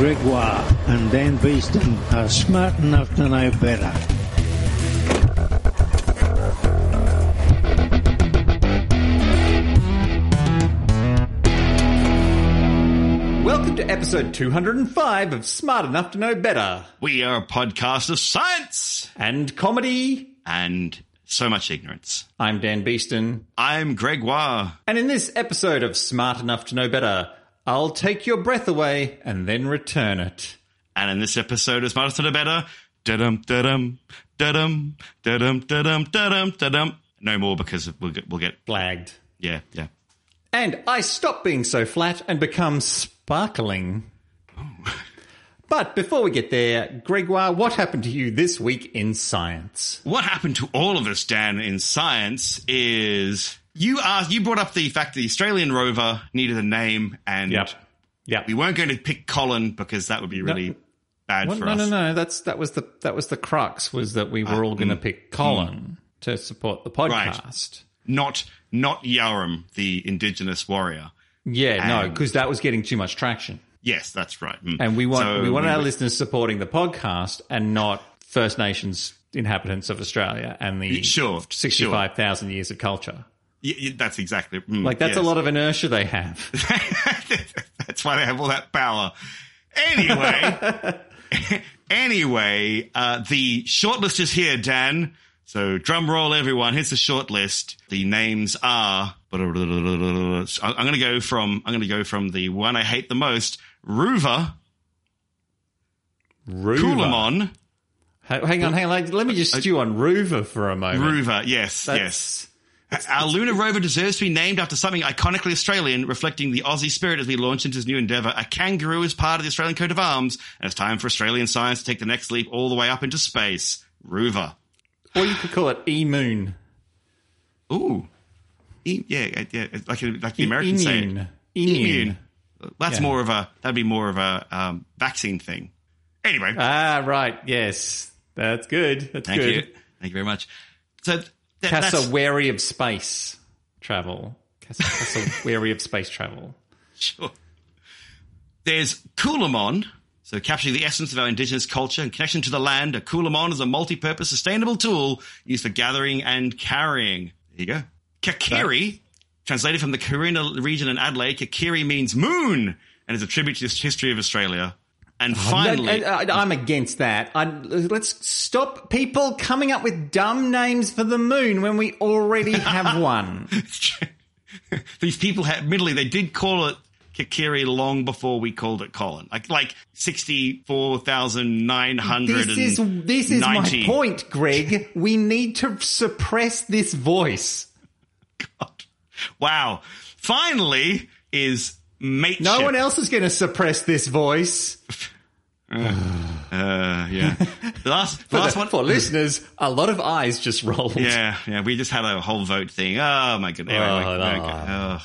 Gregoire and Dan Beeston are smart enough to know better. Welcome to episode 205 of Smart Enough to Know Better We are a podcast of science and comedy. and so much ignorance. I'm Dan Beeston, I'm Gregoire. and in this episode of Smart Enough to Know Better, I'll take your breath away and then return it. And in this episode of Smarter the Better, da-dum, da-dum, da-dum, da-dum, da-dum, da-dum, da-dum. No more because we'll get, we'll get, Flagged. yeah, yeah. And I stop being so flat and become sparkling. Oh. But before we get there, Gregoire, what happened to you this week in science? What happened to all of us, Dan, in science is you asked, you brought up the fact that the Australian rover needed a name and Yep. we weren't going to pick Colin because that would be really bad Well, for no, us. no, no. No, that's that was the that was the crux was that we were all going to pick Colin to support the podcast. Not, not Yarum, the indigenous warrior. Yeah, no, because that was getting too much traction, Yes, that's right. Mm. and we want So we want our would- listeners supporting the podcast and not First Nations inhabitants of Australia and the Sure, sixty five thousand years of culture. Y- y- that's exactly mm, Like that's a lot of inertia they have. that's why they have all that power. Anyway, anyway, uh, the shortlist is here, Dan. So drum roll, everyone. Here's the shortlist. The names are. I'm going to go from. I'm going to go from the one I hate the most, Roo-ver, Roo-ver. Coolamon, Hang on, hang on. Let me just stew on Roo-ver for a moment. Roo-ver. Yes, yes. Our lunar rover deserves to be named after something iconically Australian, reflecting the Aussie spirit as we launch into this new endeavour. A kangaroo is part of the Australian coat of arms, and it's time for Australian science to take the next leap all the way up into space. Roo-ver. Or you could call it E Moon. Ooh. E- yeah, yeah, like, like the American saying. Immune. Immune. That's Yeah. more of a, that'd be more of a um, vaccine thing. Anyway, Ah, right. Yes, that's good. That's thank good. you. Thank you very much. So, th- that's, Cassowary of space travel. Cass- wary of space travel. Sure. There's Coolamon. So capturing the essence of our indigenous culture and connection to the land, a Coolamon is a multi-purpose sustainable tool used for gathering and carrying. There you go. Kakirra, translated from the Kaurna region in Adelaide, Kakirra means moon and is a tribute to the history of Australia. And finally, uh, I, am against that. I, let's stop people coming up with dumb names for the moon when we already have one. these people had, admittedly, they did call it Kikiri long before we called it Colin. Like, like 64,990. This is this is my point, Greg. We need to suppress this voice. God, Wow. Finally is mateship. No one else is going to suppress this voice. Uh, yeah. Last, For, last the- one. for listeners, a lot of eyes just rolled. Yeah, yeah. We just had a whole vote thing. Oh my goodness. Oh, no.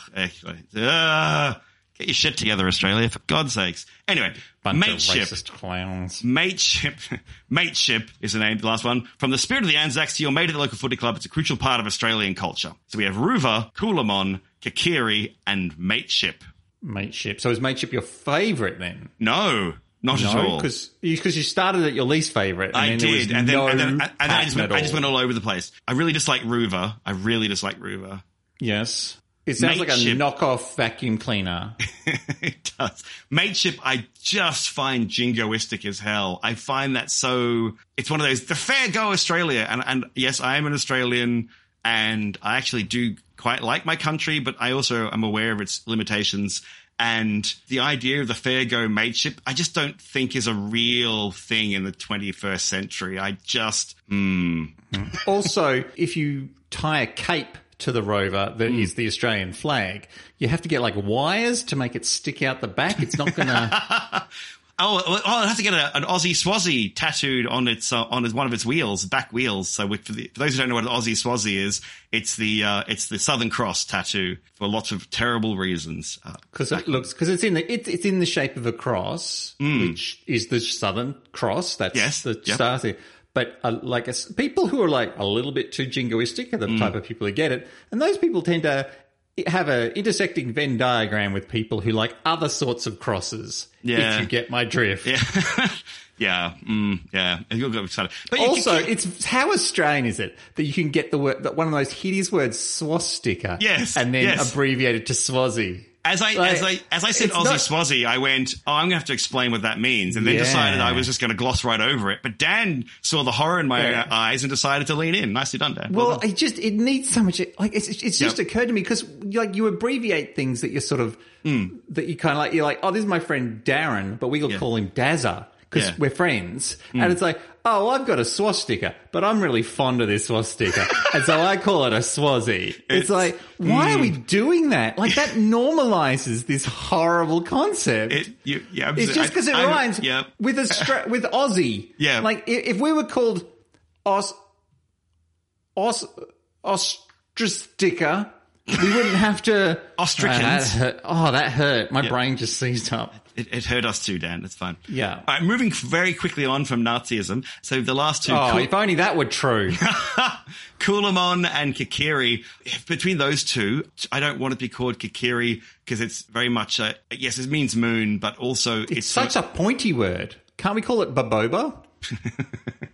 Oh, get your shit together, Australia, for God's sakes. Anyway, Bunch mateship. of racist clowns. Mateship, mateship is the name, the last one. From the spirit of the Anzacs to your mate at the local footy club, it's a crucial part of Australian culture. So we have Roo-ver, Coolamon, Kakirra, and mateship. Mateship. So is mateship your favourite then? No, not at all. because you, started at your least favourite. And I then did, and then, no and then, and then I just went, I just all. went all over the place. I really dislike Roo-ver. I really dislike Roo-ver. Yes, it sounds like a knockoff vacuum cleaner. it does. Mateship, I just find jingoistic as hell. I find that so. It's one of those the fair go Australia, and and yes, I am an Australian, and I actually do quite like my country, but I also am aware of its limitations. And the idea of the fair go mateship, I just don't think is a real thing in the 21st century. I just, hmm. also, if you tie a cape to the rover that is Hmm. the Australian flag, you have to get like wires to make it stick out the back. It's not going to. Oh, oh, I'll have to get a, an Aussie Swazi tattooed on its uh, on its, one of its wheels, back wheels. So, with, for, the, for those who don't know what an Aussie Swazi is, it's the uh, it's the Southern Cross tattoo for lots of terrible reasons. Uh, Because it looks, because it's in the it, it's in the shape of a cross, which is the Southern Cross. That's. Yes, the yep. star thing. But uh, like people who are like a little bit too jingoistic are the Hmm. type of people who get it, and those people tend to have a intersecting Venn diagram with people who like other sorts of crosses. Yeah. If you get my drift. Yeah. yeah. Mm, yeah. You'll get excited. But Also, can- it's how Australian is it that you can get the word that one of those hideous words swastika, Yes, and then yes. abbreviate it to Swazi. As I Like, as I as I said Aussie not- Swazi, I went, oh, I'm gonna have to explain what that means, and then Yeah. decided I was just gonna gloss right over it. But Dan saw the horror in my Yeah. eyes and decided to lean in. Nicely done, Dan. Well, done. it just it needs so much. Like it's it's just Yep. occurred to me because like you abbreviate things that you're sort of hmm. that you kind of like. You're like, oh, this is my friend Darren, but we will. Yeah. call him Dazza because Yeah. We're friends. And it's like, oh, I've got a swastika, but I'm really fond of this swastika, and so I call it a swazi. It's, It's- like, why Hmm. are we doing that? Like that normalizes this horrible concept. it, you, yeah, It's just because it I- I- rhymes Yeah. with Austra- with Aussie. Yeah. Like i- if we were called Os Os Ostrastica, we wouldn't have to Ostracans. Oh. Oh, that hurt. My brain just seized up. It, it hurt us too, Dan. It's fine. Yeah. All right, moving very quickly on from Nazism. So the last two, Oh, Cool- if only that were true. Coolamon and Kikiri. Between those two, I don't want it to be called Kikiri because it's very much a, yes, it means moon, but also it's, It's such a pointy word. Can't we call it baboba?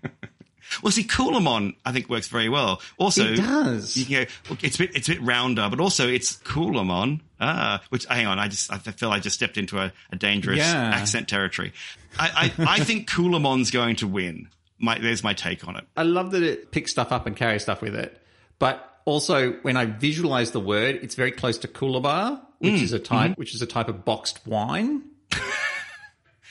Well, see, Coolamon, I think works very well. Also, It does. You can go, look, it's a bit, it's a bit rounder, but also it's Coolamon. Ah, which, hang on, I just, I feel I just stepped into a, a dangerous Yeah. accent territory. I, I, I think Coolamon's going to win. My, there's my take on it. I love that it picks stuff up and carries stuff with it. But also, when I visualize the word, it's very close to coolabah, which Mm, is a type, mm-hmm. which is a type of boxed wine.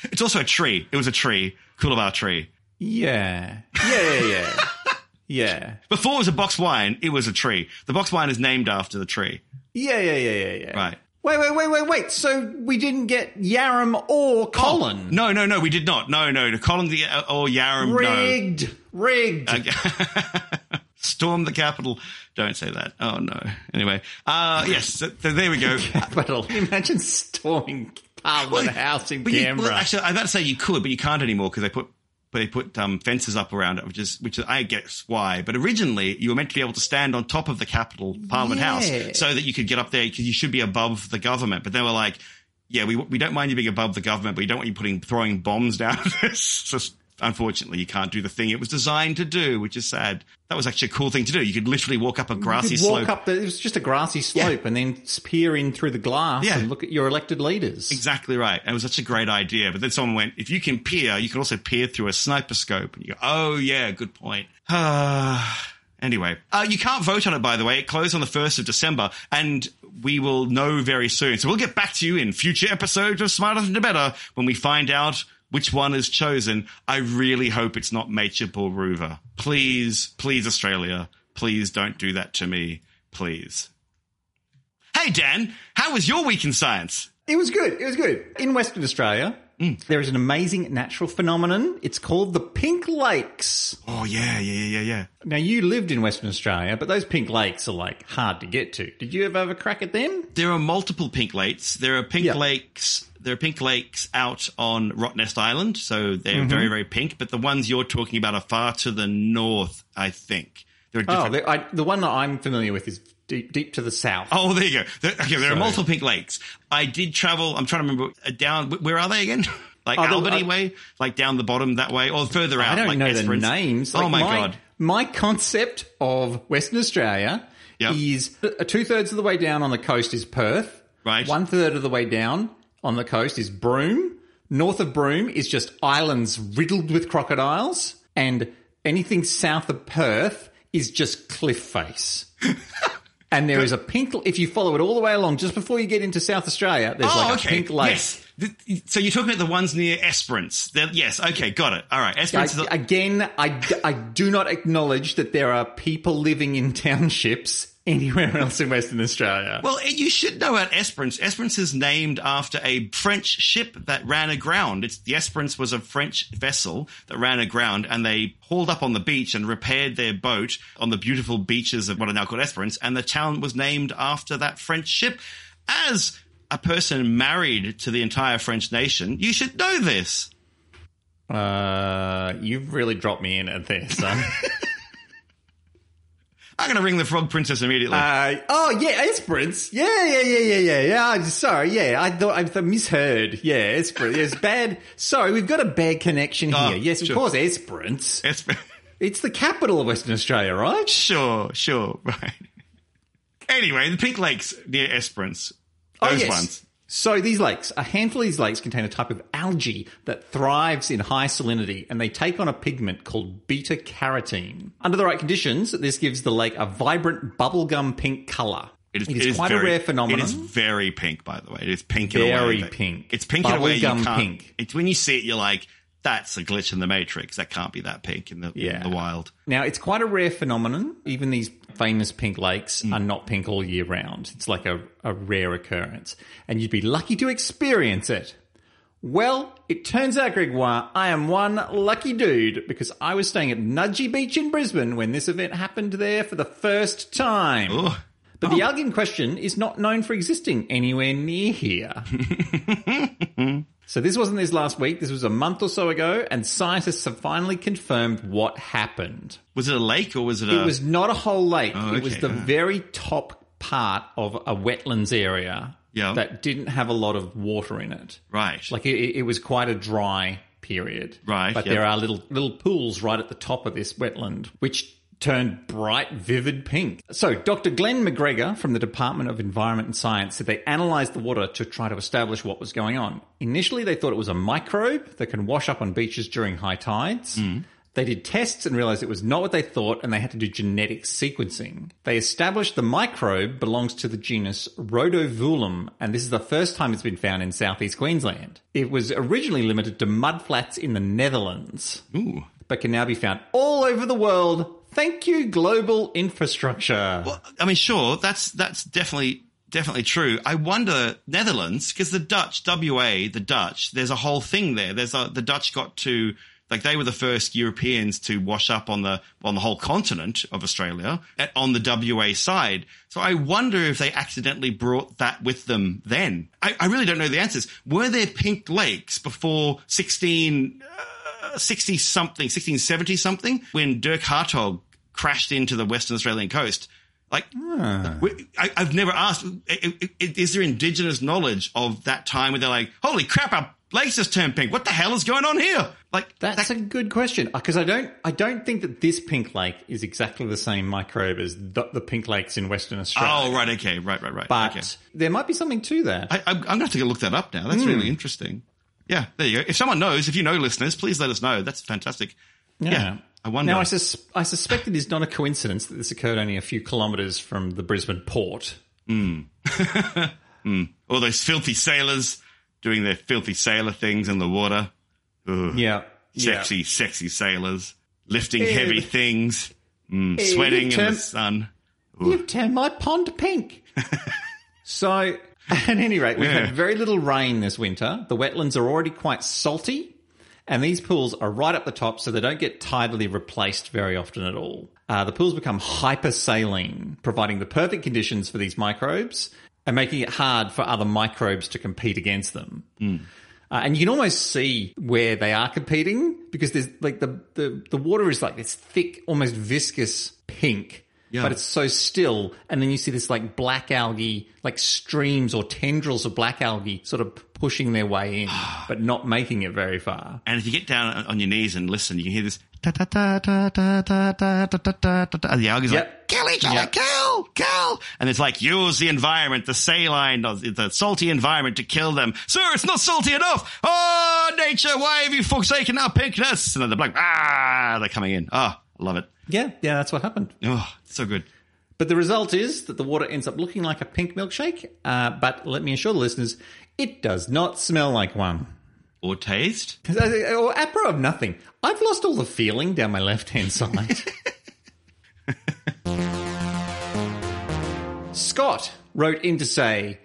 It's also a tree. It was a tree. Coolabah tree. Yeah, yeah, yeah, yeah. yeah. Before it was a box wine, it was a tree. The box wine is named after the tree. Yeah, yeah, yeah, yeah, yeah. Right. Wait, wait, wait, wait, wait. So we didn't get Yaram or Colin. Oh, No, no, no, we did not. No, no, Colin the, uh, or Yaram, Rigged. Rigged. no. Storm the capital. Don't say that. Oh no. Anyway, uh, yes, so, so there we go. Capital. Imagine storming Parliament House in But you, well, actually, I'm about to say you could, but you can't anymore because they put they put um, fences up around it, which is which is, I guess why. But originally, you were meant to be able to stand on top of the Capitol Parliament Yeah. House so that you could get up there because you should be above the government. But they were like, "Yeah, we we don't mind you being above the government, but we don't want you putting throwing bombs down." this. Unfortunately, you can't do the thing it was designed to do, which is sad. That was actually a cool thing to do. You could literally walk up a grassy you could walk slope. up the, it was just a grassy slope and then peer in through the glass Yeah. and look at your elected leaders. Exactly right. And it was such a great idea. But then someone went, if you can peer, you can also peer through a sniper scope. And you go, oh yeah, good point. anyway, uh, you can't vote on it, by the way. It closed on the 1st of December and we will know very soon. So we'll get back to you in future episodes of Smarter Than the Better when we find out which one is chosen. I really hope it's not Mateship or Rover. Please, please, Australia, please don't do that to me. Please. Hey, Dan, how was your week in science? It was good. It was good. In Western Australia, Mm. there is an amazing natural phenomenon. It's called the Pink Lakes. Oh, yeah, yeah, yeah, yeah, yeah. Now, you lived in Western Australia, but those pink lakes are like hard to get to. Did you ever have a crack at them? There are multiple pink lakes. There are pink Yeah. lakes. There are pink lakes out on Rottnest Island, so they're Mm-hmm. very, very pink. But the ones you're talking about are far to the north, I think. There are Oh, different. the, I, the one that I'm familiar with is deep, deep to the south. Oh, there you go. There, okay, there are multiple pink lakes. I did travel. I'm trying to remember uh, down. Where are they again? Like Oh, Albany uh, way, like down the bottom that way, or further out. I don't like know Esperance. the names. oh Like, my, god! My concept of Western Australia Yep. is two thirds of the way down on the coast is Perth. Right. One third of the way down on the coast is Broome. North of Broome is just islands riddled with crocodiles, and anything south of Perth is just cliff face. and there is a pink. If you follow it all the way along, just before you get into South Australia, there's Oh, like okay. a pink lake. Yes. So you're talking about the ones near Esperance. They're- yes. Okay. Got it. All right. Esperance is. I, again, I, I do not acknowledge that there are people living in townships anywhere else in Western Australia. Well, you should know about Esperance. Esperance is named after a French ship that ran aground. It's the Esperance was a French vessel that ran aground, and they hauled up on the beach and repaired their boat on the beautiful beaches of what are now called Esperance. And the town was named after that French ship. As a person married to the entire French nation, you should know this. Uh, you've really dropped me in at this. son. I'm going to ring the frog princess immediately. Uh, oh yeah, Esperance. Yeah, yeah, yeah, yeah, yeah, yeah. I'm sorry. Yeah, I thought I thought misheard. Yeah, Esperance. It's bad. Sorry, we've got a bad connection Oh, here. Yes, of course, Esperance. Esper- It's the capital of Western Australia, right? sure, sure, right. Anyway, the Pink Lakes near Esperance. Oh, yes. ones. So these lakes, a handful of these lakes contain a type of algae that thrives in high salinity and they take on a pigment called beta carotene. Under the right conditions, this gives the lake a vibrant bubblegum pink colour. It is, it it is quite very, a rare phenomenon. It is very pink, by the way. It is pink in a way. Very pink. It's pink in a way you Bubblegum can't. pink. It's when you see it, you're like, that's a glitch in the matrix. That can't be that pink in the, Yeah. in the wild. Now, it's quite a rare phenomenon. Even these famous pink lakes Mm. are not pink all year round. It's like a, a rare occurrence. And you'd be lucky to experience it. Well, it turns out, Gregoire, I am one lucky dude because I was staying at Nudgee Beach in Brisbane when this event happened there for the first time. Oh, But the algae in question is not known for existing anywhere near here. so this wasn't this last week. This was a month or so ago, and scientists have finally confirmed what happened. was it a lake or was it a? It was not a whole lake. Oh, It was the very top part of a wetlands area Yeah. that didn't have a lot of water in it. right. Like it, it was quite a dry period. Right, But yep. there are little little pools right at the top of this wetland, which turned bright, vivid pink. So Dr. Glenn McGregor from the Department of Environment and Science said they analysed the water to try to establish what was going on. Initially, they thought it was a microbe that can wash up on beaches during high tides. Mm. They did tests and realized it was not what they thought, and they had to do genetic sequencing. They established the microbe belongs to the genus Rhodovulum, and this is the first time it's been found in southeast Queensland. It was originally limited to mudflats in the Netherlands, Ooh. but can now be found all over the world. Thank you, global infrastructure. Well, I mean, sure, that's that's definitely definitely true. I wonder Netherlands because the Dutch, WA, the Dutch, there's a whole thing there. There's a the Dutch got to like they were the first Europeans to wash up on the on the whole continent of Australia at, on the WA side. So I wonder if they accidentally brought that with them then. I, I really don't know the answers. Were there pink lakes before 16? 60 something, 1670 something, when Dirk Hartog crashed into the Western Australian coast. Like, ah. we- I, I've never asked, is there indigenous knowledge of that time where they're like, holy crap, our lakes just turned pink. What the hell is going on here? Like, That's that- a good question because I don't I don't think that this pink lake is exactly the same microbe as the, the pink lakes in Western Australia. oh, right, okay, right, right, right. but okay. there might be something to that. I, I'm, I'm going to have to look that up now. That's hmm. really interesting. Yeah, there you go. If someone knows, if you know listeners, please let us know. That's fantastic. Yeah. I wonder. Now, I, sus- I suspect it is not a coincidence that this occurred only a few kilometres from the Brisbane port. All those filthy sailors doing their filthy sailor things in the water. Ugh. Yeah. Sexy, sexy sailors lifting Ew. heavy things, mm, Ew, sweating in the sun. Yeah. You've turned my pond pink. so, at any rate, we've Yeah. had very little rain this winter. The wetlands are already quite salty, and these pools are right up the top, so they don't get tidally replaced very often at all. Uh, the pools become hypersaline, providing the perfect conditions for these microbes and making it hard for other microbes to compete against them. Uh, and you can almost see where they are competing because there's like the, the, the water is like this thick, almost viscous pink, Yeah. but it's so still. And then you see this like black algae, like streams or tendrils of black algae sort of pushing their way in, but not making it very far. And if you get down on- your knees and listen, you can hear this. The algae's Yep. like, kill each other, Yep. kill, kill. And it's like, use the environment, the saline, the salty environment to kill them. Sir, it's not salty enough. Oh, nature, why have you forsaken our pinkness? And then they're like, ah, they're coming in. Oh, I love it. Yeah, yeah, that's what happened. Oh, so good. But the result is that the water ends up looking like a pink milkshake. Uh, but let me assure the listeners, it does not smell like one. Or taste. Or apro of nothing. I've lost all the feeling down my left hand side. Scott wrote in to say,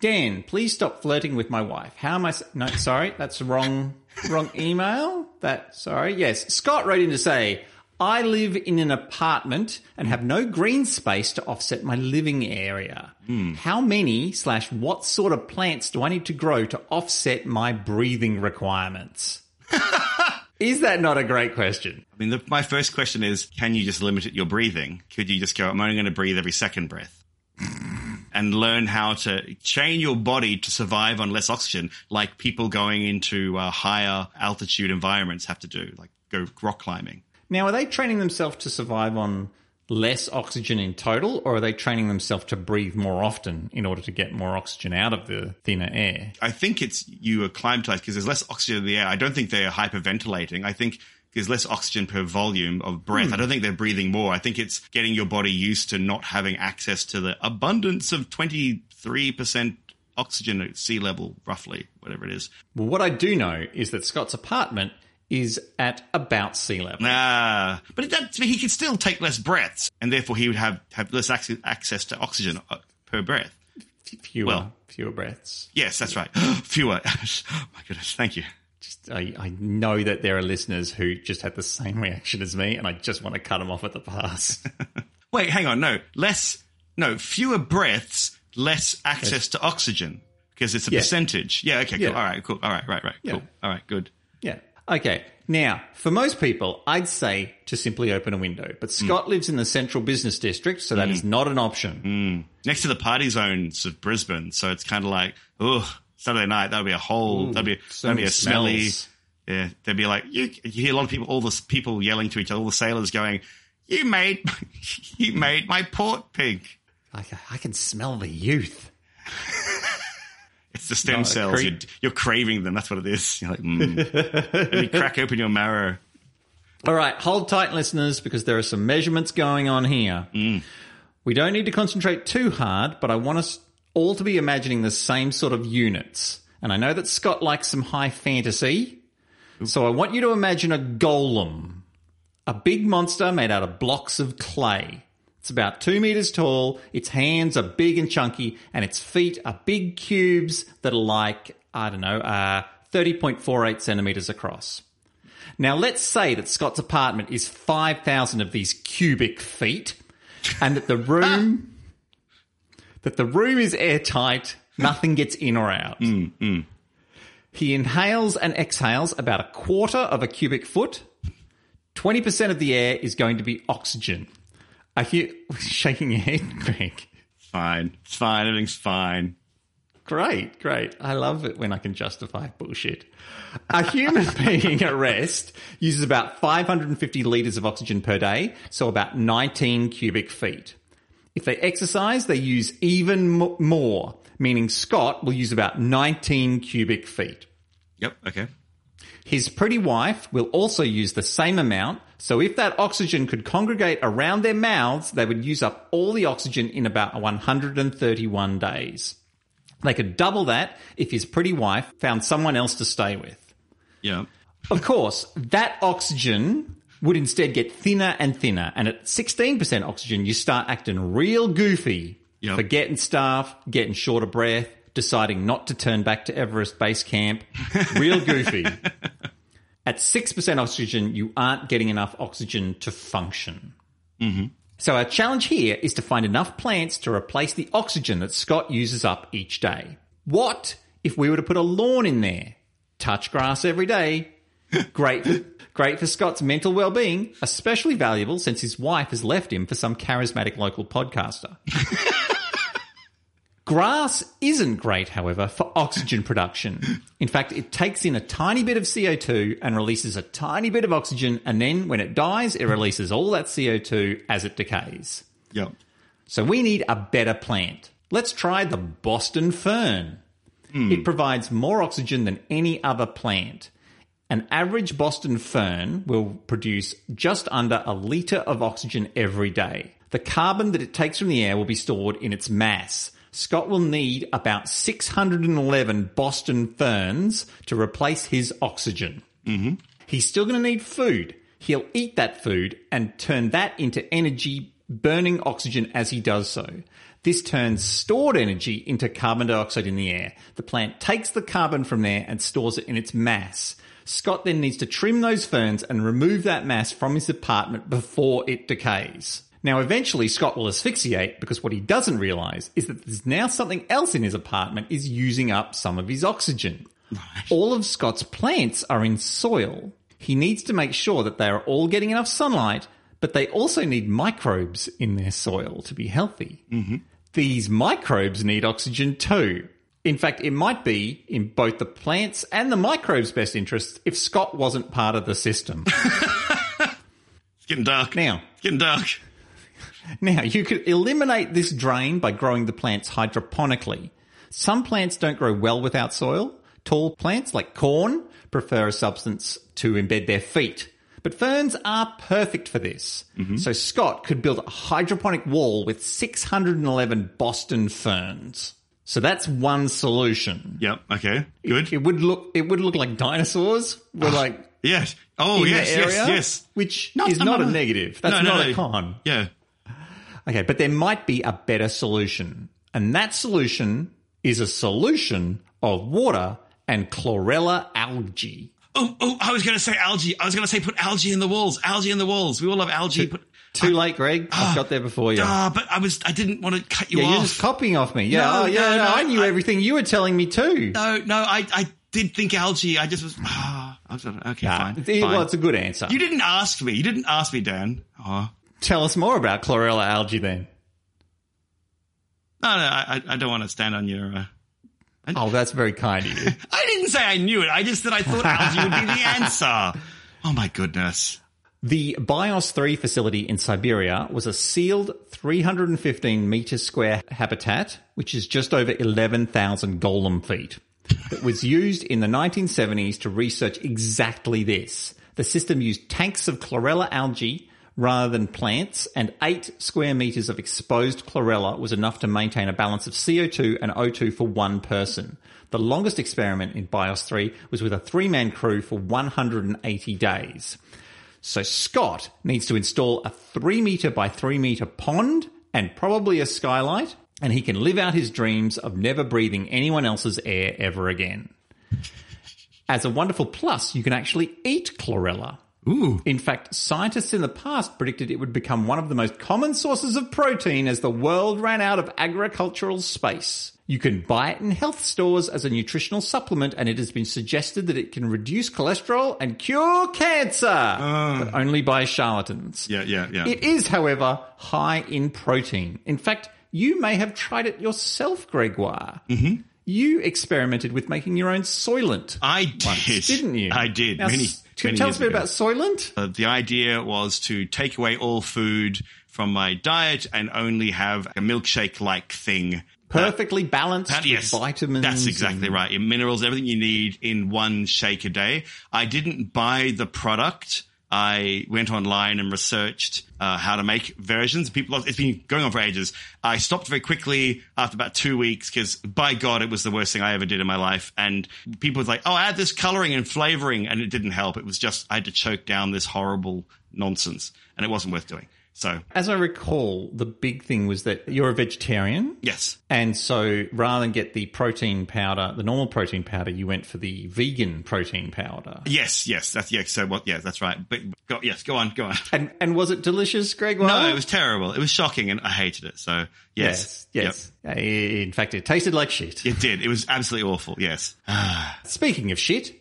Dan, please stop flirting with my wife. How am I? No, sorry, that's wrong, wrong email. That sorry, yes. Scott wrote in to say, I live in an apartment and have no green space to offset my living area. How many slash what sort of plants do I need to grow to offset my breathing requirements? Is that not a great question? I mean, the, my first question is, can you just limit your breathing? Could you just go, I'm only going to breathe every second breath? and learn how to train your body to survive on less oxygen, like people going into uh, higher altitude environments have to do, like go rock climbing. Now, are they training themselves to survive on less oxygen in total, or are they training themselves to breathe more often in order to get more oxygen out of the thinner air? I think it's you acclimatize because there's less oxygen in the air. I don't think they're hyperventilating. I think there's less oxygen per volume of breath. Hmm. I don't think they're breathing more. I think it's getting your body used to not having access to the abundance of 23% oxygen at sea level, roughly, whatever it is. Well, what I do know is that Scott's apartment is at about sea level. Ah, but that, he could still take less breaths, and therefore he would have, have less access, access to oxygen uh, per breath. Fewer, Well- fewer breaths. Yes, that's right. Fewer. oh my goodness, thank you. Just, I, I know that there are listeners who just had the same reaction as me, and I just want to cut them off at the pass. Wait, hang on. No, less. No, fewer breaths, less access to oxygen because it's a Yeah. percentage. Yeah. Okay. Cool. Yeah. All right. Cool. All right. Right. Right. Cool. Yeah. All right. Good. Okay. Now, for most people, I'd say to simply open a window. But hmm. Scott lives in the central business district, so that is hmm. not an option. Hmm. Next to the party zones of Brisbane, so it's kind of like, oh, Saturday night. That'd be a whole. that'd be so that'd be a smelly. smells. Yeah. They'd be like you. You hear a lot of people, all the people yelling to each other, all the sailors going, "You made, you made my port pig." I, I can smell the youth. It's the stem No, cells. cre- You're, you're craving them. That's what it is. You're like, mm. and you crack open your marrow. All right, hold tight, listeners, because there are some measurements going on here. We don't need to concentrate too hard, but I want us all to be imagining the same sort of units. And I know that Scott likes some high fantasy, so I want you to imagine a golem, a big monster made out of blocks of clay. It's about two meters tall, its hands are big and chunky, and its feet are big cubes that are like, I don't know, uh, 30.48 centimeters across. Now, let's say that Scott's apartment is 5,000 of these cubic feet and that the room, that the room is airtight, nothing gets in or out. He inhales and exhales about a quarter of a cubic foot. 20% of the air is going to be oxygen. Are you shaking your head, Greg? Fine. It's fine. Everything's fine. Great, great. I love it when I can justify bullshit. A human being at rest uses about 550 litres of oxygen per day, so about 19 cubic feet. If they exercise, they use even more, meaning Scott will use about 19 cubic feet. Yep. Okay. His pretty wife will also use the same amount, so if that oxygen could congregate around their mouths, they would use up all the oxygen in about 131 days. They could double that if his pretty wife found someone else to stay with. Yeah. Of course, that oxygen would instead get thinner and thinner, and at 16% oxygen, you start acting real goofy, Yep. forgetting stuff, getting short of breath, deciding not to turn back to Everest Base Camp, real goofy. At 6% oxygen, you aren't getting enough oxygen to function. Mm-hmm. So our challenge here is to find enough plants to replace the oxygen that Scott uses up each day. What if we were to put a lawn in there? Touch grass every day. Great for, great for Scott's mental well-being, especially valuable since his wife has left him for some charismatic local podcaster. Grass isn't great, however, for oxygen production. In fact, it takes in a tiny bit of CO2 and releases a tiny bit of oxygen, and then when it dies, it releases all that CO2 as it decays. Yep. So we need a better plant. Let's try the Boston fern. Hmm. It provides more oxygen than any other plant. An average Boston fern will produce just under a litre of oxygen every day. The carbon that it takes from the air will be stored in its mass. Scott will need about 611 Boston ferns to replace his oxygen. Mm-hmm. He's still going to need food. He'll eat that food and turn that into energy, burning oxygen as he does so. This turns stored energy into carbon dioxide in the air. The plant takes the carbon from there and stores it in its mass. Scott then needs to trim those ferns and remove that mass from his apartment before it decays. Now, eventually, Scott will asphyxiate because what he doesn't realize is that there's now something else in his apartment is using up some of his oxygen. All of Scott's plants are in soil. he needs to make sure that they are all getting enough sunlight, but they also need microbes in their soil to be healthy. Mm-hmm. These microbes need oxygen too. In fact, it might be in both the plants and the microbes' best interests if Scott wasn't part of the system. It's getting dark. now, It's getting dark. Now, you could eliminate this drain by growing the plants hydroponically. Some plants don't grow well without soil. Tall plants like corn prefer a substance to embed their feet. But ferns are perfect for this. Mm-hmm. So Scott could build a hydroponic wall with 611 Boston ferns. So that's one solution. Yep. Okay. Good. It would look it would look like dinosaurs were ah, like yes. Oh, yes, area, yes, yes. which No, is no, not no, a negative. That's No, no, not no. a con. Yeah. Okay, but there might be a better solution. And that solution is a solution of water and chlorella algae. Oh, oh, I was going to say algae. I was going to say put algae in the walls. Algae in the walls. We all love algae. Put, Too late, Greg. I've got there before you. ah, but I was, I didn't want to cut you yeah, you're just copying off me. Yeah, No, oh, yeah, no, no, I knew I- everything you were telling me too. no, no, I, I did think algae. I just was, ah, okay, Nah, fine. it- fine. well, it's a good answer. you didn't ask me. You didn't ask me, Dan. Oh. Tell us more about chlorella algae then. No, no, I, I don't want to stand on your, uh, Oh, that's very kind of you. I didn't say I knew it. I just said I thought algae would be the answer. Oh my goodness. The BIOS 3 facility in Siberia was a sealed 315 meter square habitat, which is just over 11,000 golem feet. That was used in the 1970s to research exactly this. The system used tanks of chlorella algae rather than plants, and eight square meters of exposed chlorella was enough to maintain a balance of CO2 and O2 for one person. The longest experiment in BIOS 3 was with a three man crew for 180 days. So Scott needs to install a three meter by three meter pond and probably a skylight, and he can live out his dreams of never breathing anyone else's air ever again. As a wonderful plus, you can actually eat chlorella. Ooh. In fact, scientists in the past predicted it would become one of the most common sources of protein as the world ran out of agricultural space. You can buy it in health stores as a nutritional supplement, and it has been suggested that it can reduce cholesterol and cure cancer, but only by charlatans. Yeah, yeah, yeah. It is, however, high in protein. In fact, you may have tried it yourself, Gregoire. Mm-hmm. You experimented with making your own Soylent. I did. once, didn't you? I did. Now, many, can you many tell us a bit ago. about Soylent? Uh, the idea was to take away all food from my diet and only have a milkshake like thing. Perfectly balanced That- with yes, vitamins. That's exactly and- right. Your minerals, everything you need in one shake a day. I didn't buy the product. I went online and researched uh, how to make versions. People, it's been going on for ages. I stopped very quickly after about two weeks because, by God, it was the worst thing I ever did in my life. And people were like, "Oh, add this coloring and flavoring," and it didn't help. It was just I had to choke down this horrible nonsense, and it wasn't worth doing. So, As I recall, the big thing was that you're a vegetarian. yes, And so rather than get the protein powder, the normal protein powder, you went for the vegan protein powder. yes, yes. That's yeah. So what? Yeah, that's right. But go, yes, go on, go on. And and was it delicious, Greg? No, it was terrible. It was shocking, and I hated it. So yes, Yes. Yes. Uh, In fact, it tasted like shit. It did. It was absolutely awful. Yes. Speaking of shit,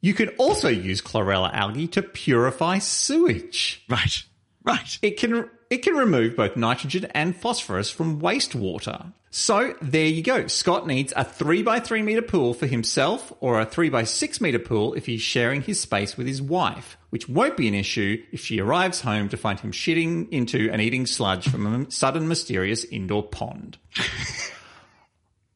you can also use chlorella algae to purify sewage. Right. Right. It can it can remove both nitrogen and phosphorus from wastewater. So there you go. Scott needs a three by three meter pool for himself, or a three by six meter pool if he's sharing his space with his wife, which won't be an issue if she arrives home to find him shitting into and eating sludge from a sudden mysterious indoor pond.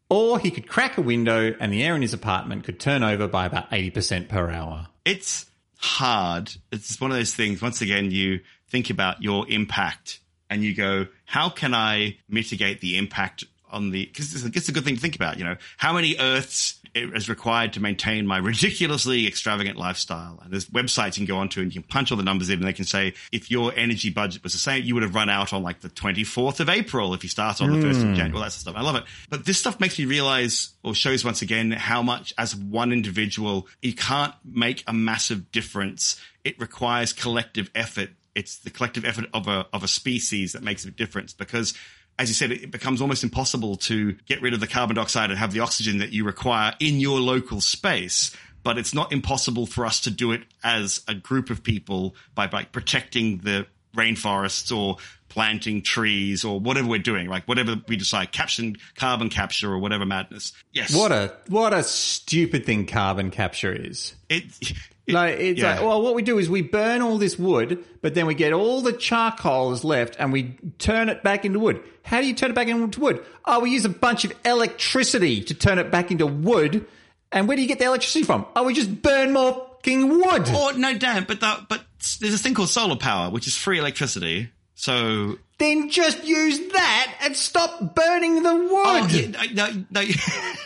or he could crack a window and the air in his apartment could turn over by about 80% per hour. It's hard. It's one of those things. Once again, you think about your impact and you go, how can I mitigate the impact on the, because it's, it's a good thing to think about, you know, how many Earths is required to maintain my ridiculously extravagant lifestyle? And there's websites you can go onto and you can punch all the numbers in and they can say, if your energy budget was the same, you would have run out on like the 24th of April if you start on the 1st of hmm. January, all that stuff. I love it. But this stuff makes me realize or shows once again how much as one individual, you can't make a massive difference. It requires collective effort it's the collective effort of a of a species that makes a difference because as you said it becomes almost impossible to get rid of the carbon dioxide and have the oxygen that you require in your local space but it's not impossible for us to do it as a group of people by like protecting the rainforests or planting trees or whatever we're doing, like whatever we decide, caption carbon capture or whatever madness. Yes. What a what a stupid thing carbon capture is. it, it Like it's yeah. like, well, what we do is we burn all this wood, but then we get all the charcoal is left, and we turn it back into wood. How do you turn it back into wood? Oh, we use a bunch of electricity to turn it back into wood. And where do you get the electricity from? Oh, we just burn more fucking wood. Or no, damn, but that, but there's a thing called solar power, which is free electricity. So Then just use that and stop burning the wood. oh, yeah, no, no,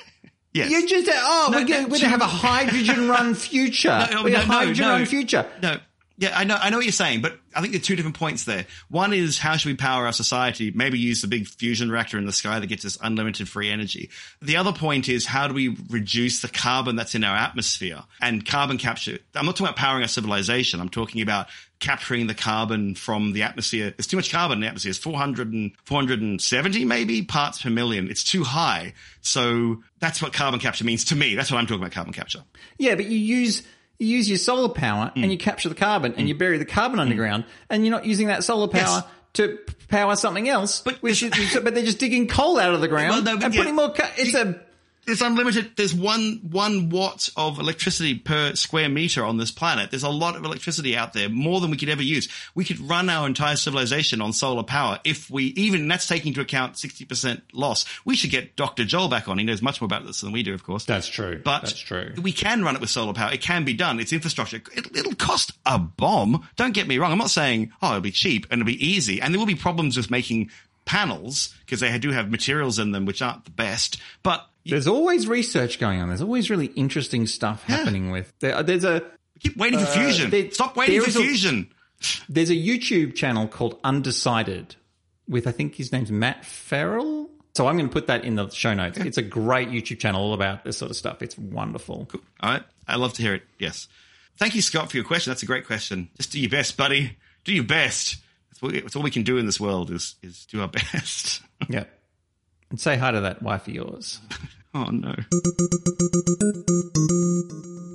yes. You just oh, No, we're going to have a hydrogen run future. No, we no, hydrogen no. run future. No. Yeah, I know, I know what you're saying, but I think there are two different points there. One is how should we power our society? Maybe use the big fusion reactor in the sky that gets us unlimited free energy. The other point is how do we reduce the carbon that's in our atmosphere and carbon capture? I'm not talking about powering our civilization. I'm talking about capturing the carbon from the atmosphere. There's too much carbon in the atmosphere. It's 400 and 470 maybe parts per million. It's too high. So that's what carbon capture means to me. That's what I'm talking about carbon capture. Yeah, but you use you use your solar power Hmm. and you capture the carbon and you bury the carbon underground and you're not using that solar power Yes. to power something else. But- which is, but they're just digging coal out of the ground Well, no, and yeah. putting more. Ca- it's a There's unlimited. There's one one watt of electricity per square meter on this planet. There's a lot of electricity out there, more than we could ever use. We could run our entire civilization on solar power if we even. That's taking into account sixty percent loss. We should get Dr. Joel back on. He knows much more about this than we do, of course. That's true. But That's true. We can run it with solar power. It can be done. It's infrastructure. It, it'll cost a bomb. Don't get me wrong. I'm not saying oh it'll be cheap and it'll be easy. And there will be problems with making panels because they do have materials in them which aren't the best. But There's always research going on. There's always really interesting stuff happening with. There, uh, there's a Keep waiting for uh, fusion. there- Stop waiting for is a- fusion. there's a YouTube channel called Undecided with I think his name's Matt Farrell. So I'm going to put that in the show notes. It's a great YouTube channel all about this sort of stuff. It's wonderful. Cool. All right. I love to hear it. Yes. Thank you, Scott, for your question. That's a great question. Just do your best, buddy. Do your best. That's, what, that's all we can do in this world is, is do our best. Yeah. And say hi to that wife of yours. oh, no.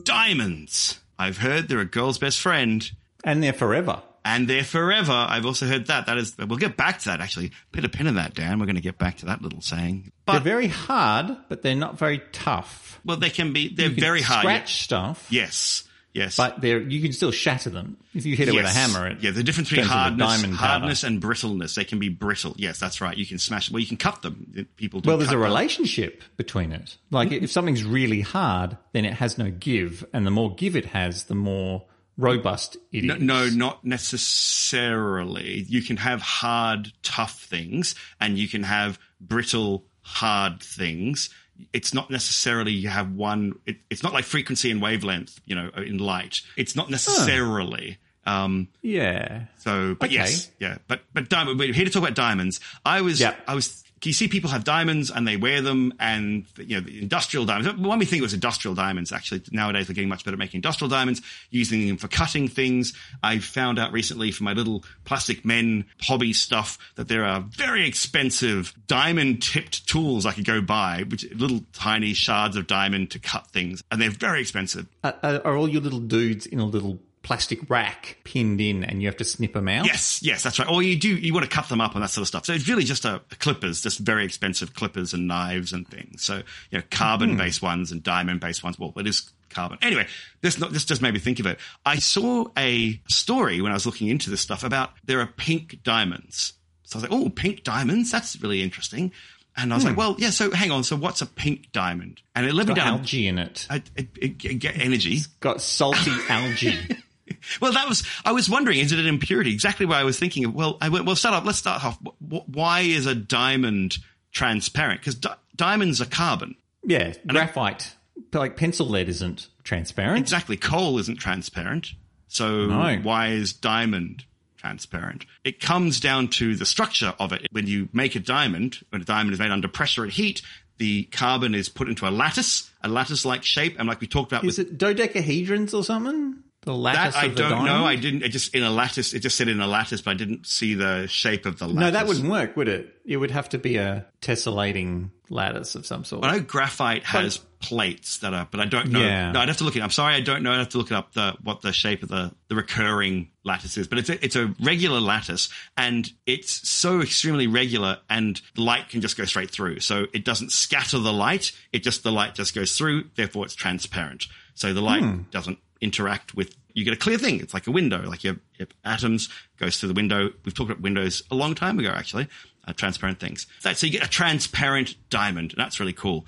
Diamonds. I've heard they're a girl's best friend And they're forever. and they're forever. I've also heard that. That is, we'll get back to that actually. Put a pin in that, Dan. We're going to get back to that little saying. They're very hard, but they're not very tough. well, they can be, they're can very hard. Scratch stuff, Yes. Yes. but they're you can still shatter them if you hit it with a hammer. It yeah, the difference between hardness, powder. hardness and brittleness. They can be brittle. Yes, that's right. You can smash. Well, you can cut them. People do. Well, there's a them. relationship between it. Like mm-hmm. if something's really hard, then it has no give, and the more give it has, the more robust it is. No, no, not necessarily. You can have hard, tough things, and you can have brittle, hard things. It's not necessarily you have one. It, it's not like frequency and wavelength. You know, in light. It's not necessarily. Um, Yeah. So, but Okay. yes, yeah, but but diamond. We're here to talk about diamonds. I was, Yeah. I was. You see, people have diamonds and they wear them, and you know, the industrial diamonds. When we think it was industrial diamonds, actually, nowadays we're getting much better at making industrial diamonds, using them for cutting things. I found out recently from my little plastic men hobby stuff that there are very expensive diamond tipped tools I could go buy, which little tiny shards of diamond to cut things, and they're very expensive. Are are all your little dudes in a little plastic rack pinned in, and you have to snip them out? Yes, yes, that's right. Or you do, you want to cut them up and that sort of stuff. So it's really just a, a clippers, just very expensive clippers and knives and things. So, you know, carbon based hmm. ones and diamond based ones. Well, it is carbon. Anyway, this, not, this just made me think of it. I saw a story when I was looking into this stuff about there are pink diamonds. So I was like, oh, pink diamonds? That's really interesting. And I was like, hmm. well, yeah, so hang on. So what's a pink diamond? And it led me Got down algae in it. a, a, a- a- get energy. Got salty algae. Well, that was, I was wondering, is it an impurity? Exactly what I was thinking of. Well, I went, well, start off, let's start off. Wh- wh- Why is a diamond transparent? Because di- diamonds are carbon. Yeah, graphite. Like pencil lead isn't transparent. Exactly. Coal isn't transparent. So No. why is diamond transparent? It comes down to the structure of it. When you make a diamond, when a diamond is made under pressure and heat, the carbon is put into a lattice, a lattice-like shape. And like we talked about with Is it dodecahedrons or something? The lattice that, I don't diamond? know. I didn't, it just in a lattice, it just said in a lattice, but I didn't see the shape of the lattice. No, that wouldn't work, would it? It would have to be a tessellating lattice of some sort. I know graphite has plates that are, but I don't know. Yeah. No, I'd have to look it. I'm sorry, I don't know. I'd have to look it up the what the shape of the the recurring lattice is. But it's a, it's a regular lattice, and it's so extremely regular, and light can just go straight through. So it doesn't scatter the light. It just the light just goes through. Therefore, it's transparent. So the light hmm. doesn't interact with. You get a clear thing. It's like a window. Like you have, you have atoms goes through the window. We've talked about windows a long time ago, actually. Uh, transparent things. So, so you get a transparent diamond. And that's really cool.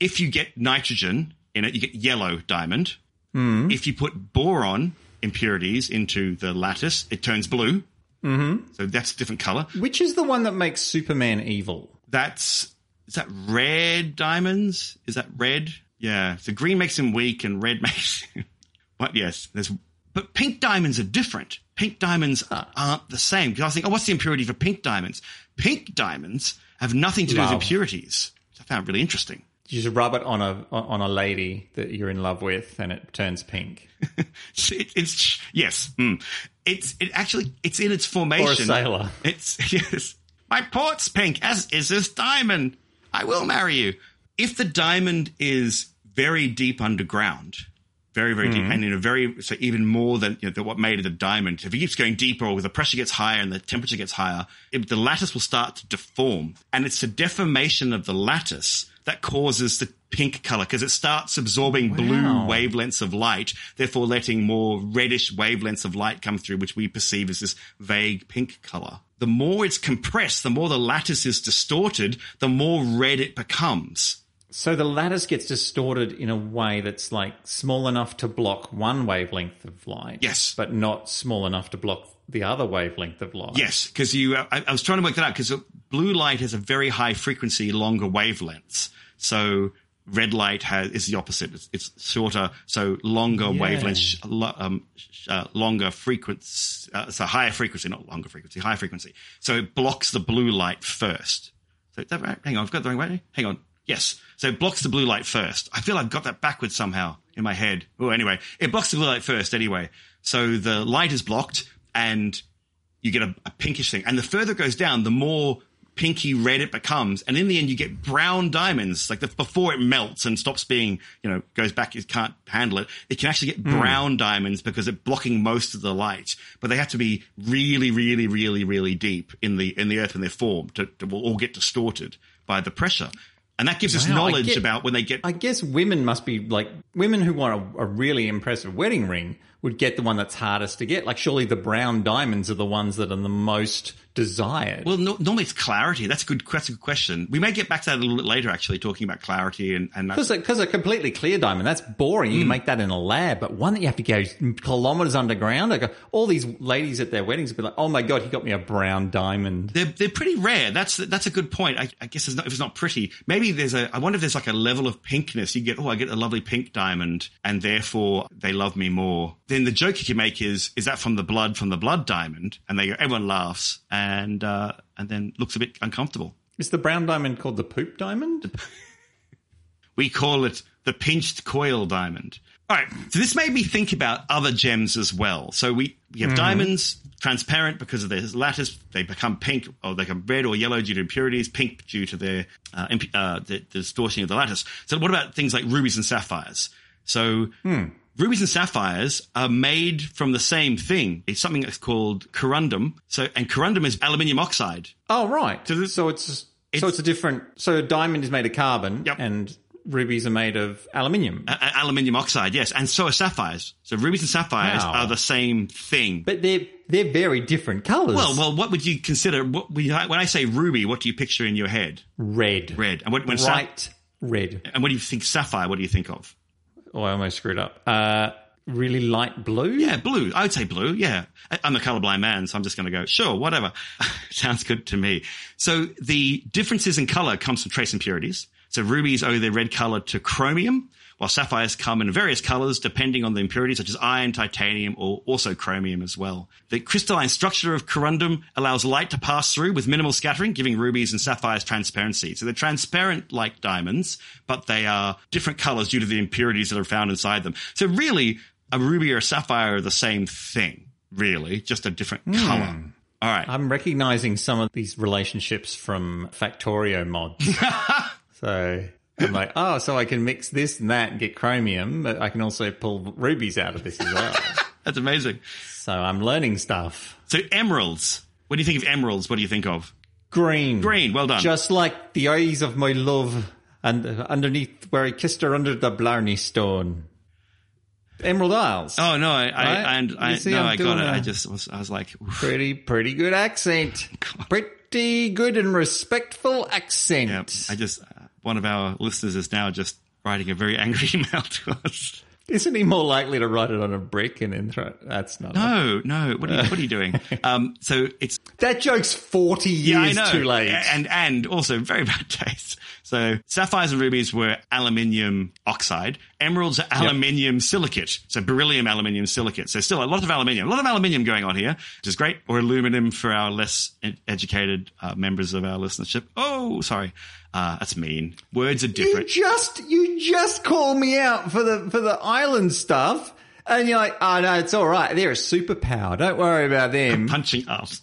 If you get nitrogen in it, you get yellow diamond. If you put boron impurities into the lattice, it turns blue. Mm-hmm. So that's a different color. Which is the one that makes Superman evil? That's is that red diamonds? Is that red? Yeah. So green makes him weak, and red makes. What? Yes. There's. But pink diamonds are different. Pink diamonds aren't the same. Because I was thinking, oh, what's the impurity for pink diamonds? Pink diamonds have nothing to do Love. with impurities. I found really interesting. You just rub it on a on a lady that you're in love with, and it turns pink. It, it's yes. mm. It's it actually it's in its formation. Or a sailor. It's yes. My port's pink, as is this diamond. I will marry you. If the diamond is very deep underground, very very deep, hmm. and in a very so even more than you know, than what made it a diamond. If it keeps going deeper, or the pressure gets higher and the temperature gets higher, it, the lattice will start to deform, and it's the deformation of the lattice that causes the pink color because it starts absorbing blue wavelengths of light, therefore letting more reddish wavelengths of light come through, which we perceive as this vague pink color. The more it's compressed, the more the lattice is distorted, the more red it becomes. So the lattice gets distorted in a way that's like small enough to block one wavelength of light. Yes. But not small enough to block the other wavelength of light. Yes, because you. Uh, I, I was trying to work that out because blue light has a very high frequency, longer wavelengths. So red light has is the opposite. It's, it's shorter, so longer wavelengths, lo- um, uh, longer frequency. Uh, so higher frequency, not longer frequency, higher frequency. So it blocks the blue light first. So that? Hang on, I've got the wrong way. Hang on. Yes. So it blocks the blue light first. I feel I've got that backwards somehow in my head. Oh, anyway, it blocks the blue light first anyway. So the light is blocked and you get a, a pinkish thing. And the further it goes down, the more pinky red it becomes. And in the end, you get brown diamonds. Like the, before it melts and stops being, you know, goes back, it can't handle it. It can actually get hmm. brown diamonds because it's blocking most of the light. But they have to be really, really, really, really deep in the in the earth when they're formed to, to all get distorted by the pressure. And that gives us Wow, I knowledge get- about when they get I guess women must be like women who want a, a really impressive wedding ring would get the one that's hardest to get. Like surely the brown diamonds are the ones that are the most desired. Well, no, normally it's clarity. That's a good. That's a good question. We may get back to that a little bit later, actually, talking about clarity and and Because because a completely clear diamond, that's boring. You can mm. make that in a lab, but one that you have to go kilometers underground. Like all these ladies at their weddings would be like, "Oh my god, he got me a brown diamond." they're they're pretty rare. That's that's a good point. I, I guess it's not, if it's not pretty, maybe there's a. I wonder if there's like a level of pinkness. You get oh, I get a lovely pink diamond, and therefore they love me more. Then the joke you can make is is that from the blood from the blood diamond, and they go, everyone laughs and uh, and then looks a bit uncomfortable. Is the brown diamond called the poop diamond? We call it the pinched coil diamond. All right. So this made me think about other gems as well. So we, we have diamonds, transparent because of their lattice. They become pink or they become red or yellow due to impurities, pink due to their, uh, imp- uh, the, the distortion of the lattice. So what about things like rubies and sapphires? So rubies and sapphires are made from the same thing. It's something that's called corundum. So, and corundum is aluminium oxide. Oh right. So, this- it's so it's a different. So a diamond is made of carbon, Yep. and rubies are made of aluminium. A- a- aluminium oxide, yes, and so are sapphires. So rubies and sapphires Wow. are the same thing. but they're they're very different colors. well, well, what would you consider? What we, when I say ruby, what do you picture in your head? red, Red. And what, when sa- bright red. and what do you think sapphire? What do you think of? Oh, I almost screwed up. Uh, really light blue. Yeah, blue. I would say blue. Yeah, I'm a colorblind man, so I'm just going to go sure, whatever. Sounds good to me. So the differences in color comes from trace impurities. So rubies owe their red color to chromium, while sapphires come in various colors depending on the impurities such as iron, titanium, or also chromium as well. The crystalline structure of corundum allows light to pass through with minimal scattering, giving rubies and sapphires transparency. So they're transparent like diamonds, but they are different colors due to the impurities that are found inside them. So really, a ruby or a sapphire are the same thing, really, just a different hmm. color. All right. I'm recognizing some of these relationships from Factorio mods. so I'm like, oh, so I can mix this and that and get chromium, but I can also pull rubies out of this as well. That's amazing. so I'm learning stuff. So emeralds. What do you think of emeralds? What do you think of? Green. Green. Well done. Just like the eyes of my love and underneath where I kissed her under the Blarney Stone. Emerald Isles. oh no, I, I Right? and I see, no, I'm got it. I just was, I was like, oof. Pretty, pretty good accent. Pretty good and respectful accent. yeah. I just one of our listeners is now just writing a very angry email to us. Isn't he more likely to write it on a brick and then throw it? That's not. No, no. What are you, what are you doing? Um, so it's That joke's 40 yeah, I years know. too late. and and also very bad taste. So sapphires and rubies were aluminium oxide. Emeralds are aluminium silicate. So beryllium aluminium silicate. So still a lot of aluminium, a lot of aluminium going on here, which is great. Or aluminum for our less educated uh, members of our listenership. Oh, sorry, uh, that's mean. Words are different. you just, you just call me out for the, for the island stuff. And you're like, oh no, it's all right. They're a superpower. Don't worry about them. punching us.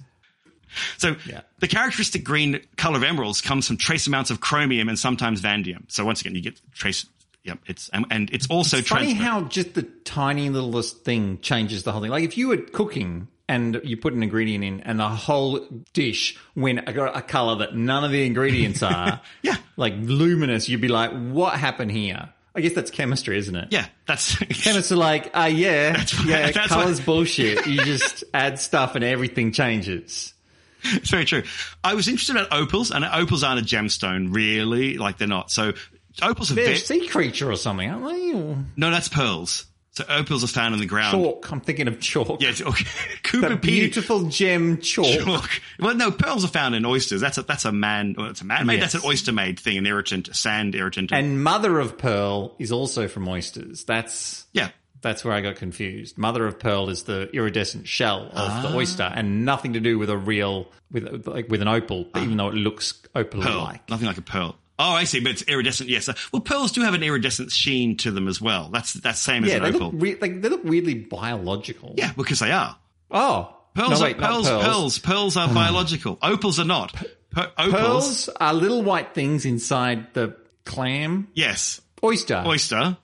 So Yeah. the characteristic green color of emeralds comes from trace amounts of chromium and sometimes vanadium. So once again, you get trace. Yep, it's and, and it's also Funny how just the tiny littlest thing changes the whole thing. Like if you were cooking and you put an ingredient in and the whole dish went a, a color that none of the ingredients are, Yeah. like luminous, you'd be like, what happened here? I guess that's chemistry, isn't it? yeah, that's Chemists are like, uh, yeah, right. yeah, That's color's what- bullshit. You just add stuff and everything changes. it's very true. I was interested about opals, and opals aren't a gemstone, really. Like they're not. So opals are They're very a sea creature or something, aren't they? Or no, that's pearls. So opals are found in the ground. chalk. I'm thinking of chalk. Yeah, okay. Cooper That P. beautiful gem chalk. Chalk. Well, no, pearls are found in oysters. That's a that's a man. Well, it's a man made. Yes. That's an oyster made thing. An irritant, a sand irritant. And mother of pearl is also from oysters. That's yeah, that's where I got confused. Mother of pearl is the iridescent shell of the ah. oyster, and nothing to do with a real with like with an opal, ah. even though it looks opal like. Nothing like a pearl. Oh, I see, but it's iridescent. Yes. Well, pearls do have an iridescent sheen to them as well. That's that's same as Yeah, an they opal. look re- like they look weirdly biological. yeah, because they are. Oh, Pearls, no, are, wait, not pearls, pearls, pearls, are biological. Opals are not. Per- opals, Pearls are little white things inside the clam yes. oyster. Oyster,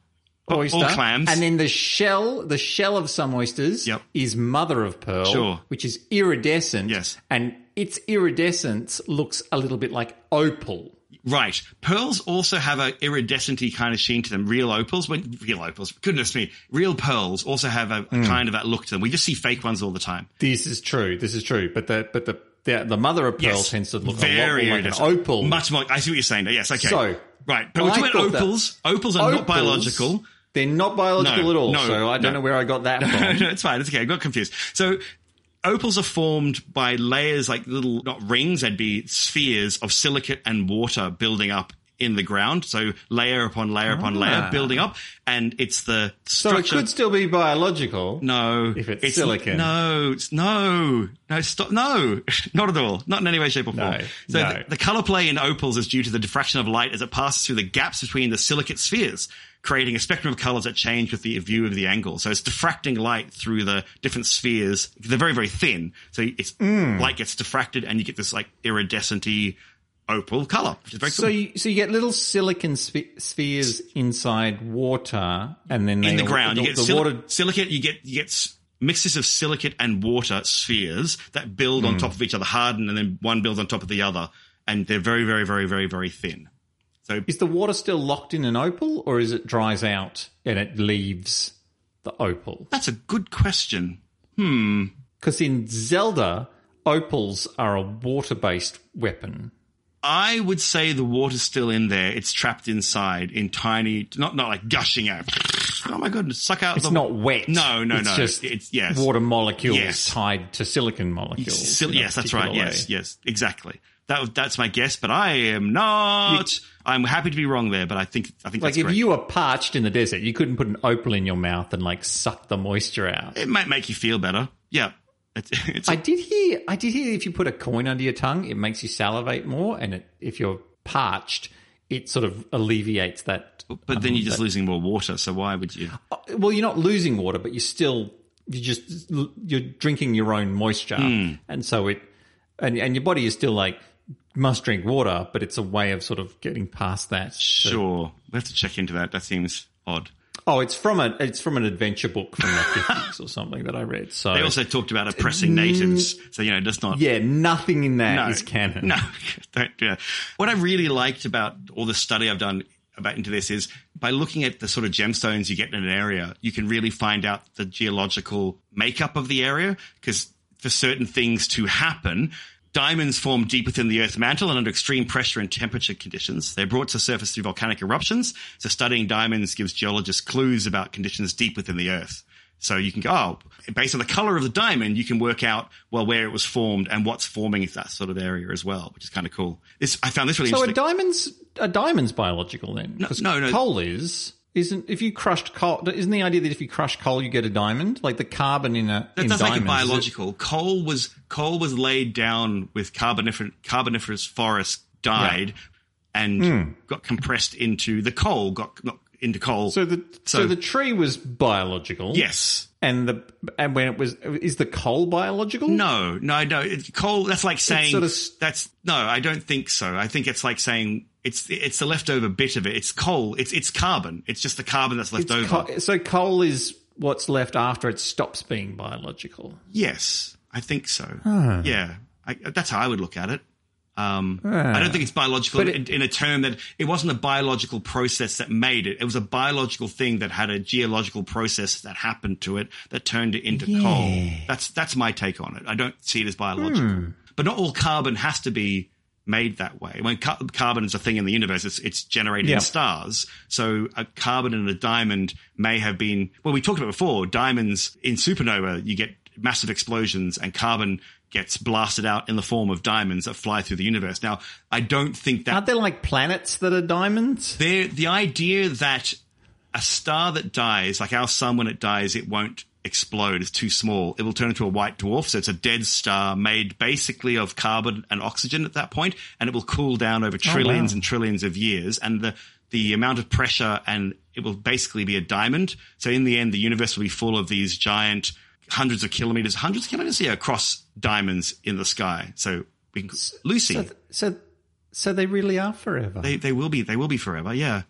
oyster, or clams. and then the shell, the shell of some oysters, Yep. is mother of pearl, Sure. which is iridescent. Yes. and its iridescence looks a little bit like opal. Right. Pearls also have a iridescenty kind of sheen to them. Real opals, when real opals, goodness me, real pearls also have a, a hmm. kind of that look to them. We just see fake ones all the time. This is true. This is true. But the but the the, the mother of pearl Yes. tends to look very a lot more like an opal. Much more. I see what you're saying. Yes. Okay. So, right. But we're talking about opals. Opals are not Opals, biological. They're not biological No, at all. no, so I don't no. know where I got that from. no, it's fine. It's okay. I got confused. So opals are formed by layers like little, not rings, they'd be spheres of silicate and water building up in the ground. So layer upon layer upon layer Ah. building up. And it's the so it structure. could still be biological. no, If it's silicon. No, it's, no, no, stop. No, not at all. Not in any way, shape, or form. No, so no. The, the color play in opals is due to the diffraction of light as it passes through the gaps between the silicate spheres, creating a spectrum of colors that change with the view of the angle. So it's diffracting light through the different spheres. They're very, very thin. So it's Mm. light gets diffracted and you get this like iridescent opal color, which is very So cool. you, so you get little silicon spe- spheres inside water, and then they, in the ground. The, you get the sil- water. silicate. You get you get mixes of silicate and water spheres that build Hmm. on top of each other, harden, and then one builds on top of the other, and they're very, very, very, very, very thin. So Is the water still locked in an opal, or is it dries out and it leaves the opal? that's a good question. Hmm. Because in Zelda, opals are a water-based weapon. I would say the water's still in there. It's trapped inside in tiny, not not like gushing out. Oh my god! Suck out. It's the, not wet. No, no, it's no. Just It's- yes. water molecules Yes. tied to silicon molecules. Yes, that's right. particular Yes, yes, exactly. That that's my guess, but I am not. I'm happy to be wrong there, but I think I think Like if correct. you were parched in the desert, you couldn't put an opal in your mouth and like suck the moisture out. it might make you feel better. Yeah, it's, it's I did hear. I did hear if you put a coin under your tongue, it makes you salivate more, and it, if you're parched, it sort of alleviates that. but then you're just losing more water. So why would you? Well, you're not losing water, but you're still you're just you're drinking your own moisture, Hmm. and so it and and your body is still like must drink water, but it's a way of sort of getting past that. Sure, we have to check into that. That seems odd. Oh, it's from a it's from an adventure book from the fifties or something that I read. So They also talked about oppressing mm. natives, so you know, just not. yeah, nothing in that is No. canon. No, don't, yeah. What I really liked about all the study I've done about into this is by looking at the sort of gemstones you get in an area, you can really find out the geological makeup of the area because for certain things to happen, diamonds form deep within the Earth's mantle and under extreme pressure and temperature conditions. They're brought to the surface through volcanic eruptions. So studying diamonds gives geologists clues about conditions deep within the Earth. So you can go, oh, based on the color of the diamond, you can work out, well, where it was formed and what's forming in that sort of area as well, which is kind of cool. This, I found this really interesting. So are diamonds are diamonds biological then? No, no, no. Coal is isn't if you crushed coal. Isn't the idea that if you crush coal you get a diamond? Like the carbon in a That in does make it diamonds, is it- biological. Coal was coal was laid down with carbonifer, carboniferous forests died and Hmm. got compressed into the coal got not into coal. So the so, So- the tree was biological. yes. and the and when it was is the coal biological? No, no, no. It, coal. That's like saying sort of that's no. I don't think so. I think it's like saying it's it's the leftover bit of it. It's coal. It's it's carbon. It's just the carbon that's left over. co- so coal is what's left after it stops being biological. Yes, I think so. Yeah, I, that's how I would look at it. Um, I don't think it's biological But in, in a term that it wasn't a biological process that made it. It was a biological thing that had a geological process that happened to it that turned it into coal. That's that's my take on it. I don't see it as biological. But not all carbon has to be made that way. When ca- carbon is a thing in the universe, it's, it's generated Yeah. in stars. So a carbon and a diamond may have been, well, we talked about before, diamonds in supernova, you get massive explosions and carbon gets blasted out in the form of diamonds that fly through the universe. Now, I don't think that Aren't there like planets that are diamonds? the the idea that a star that dies, like our sun when it dies, it won't explode. It's too small. It will turn into a white dwarf. So it's a dead star made basically of carbon and oxygen at that point, and it will cool down over oh, trillions and trillions of years. And the the amount of pressure and it will basically be a diamond. So in the end, the universe will be full of these giant hundreds of kilometers, hundreds of kilometers, yeah, across diamonds in the sky. So we can, Lucy. So, so so they really are forever. They they will be they will be forever. Yeah.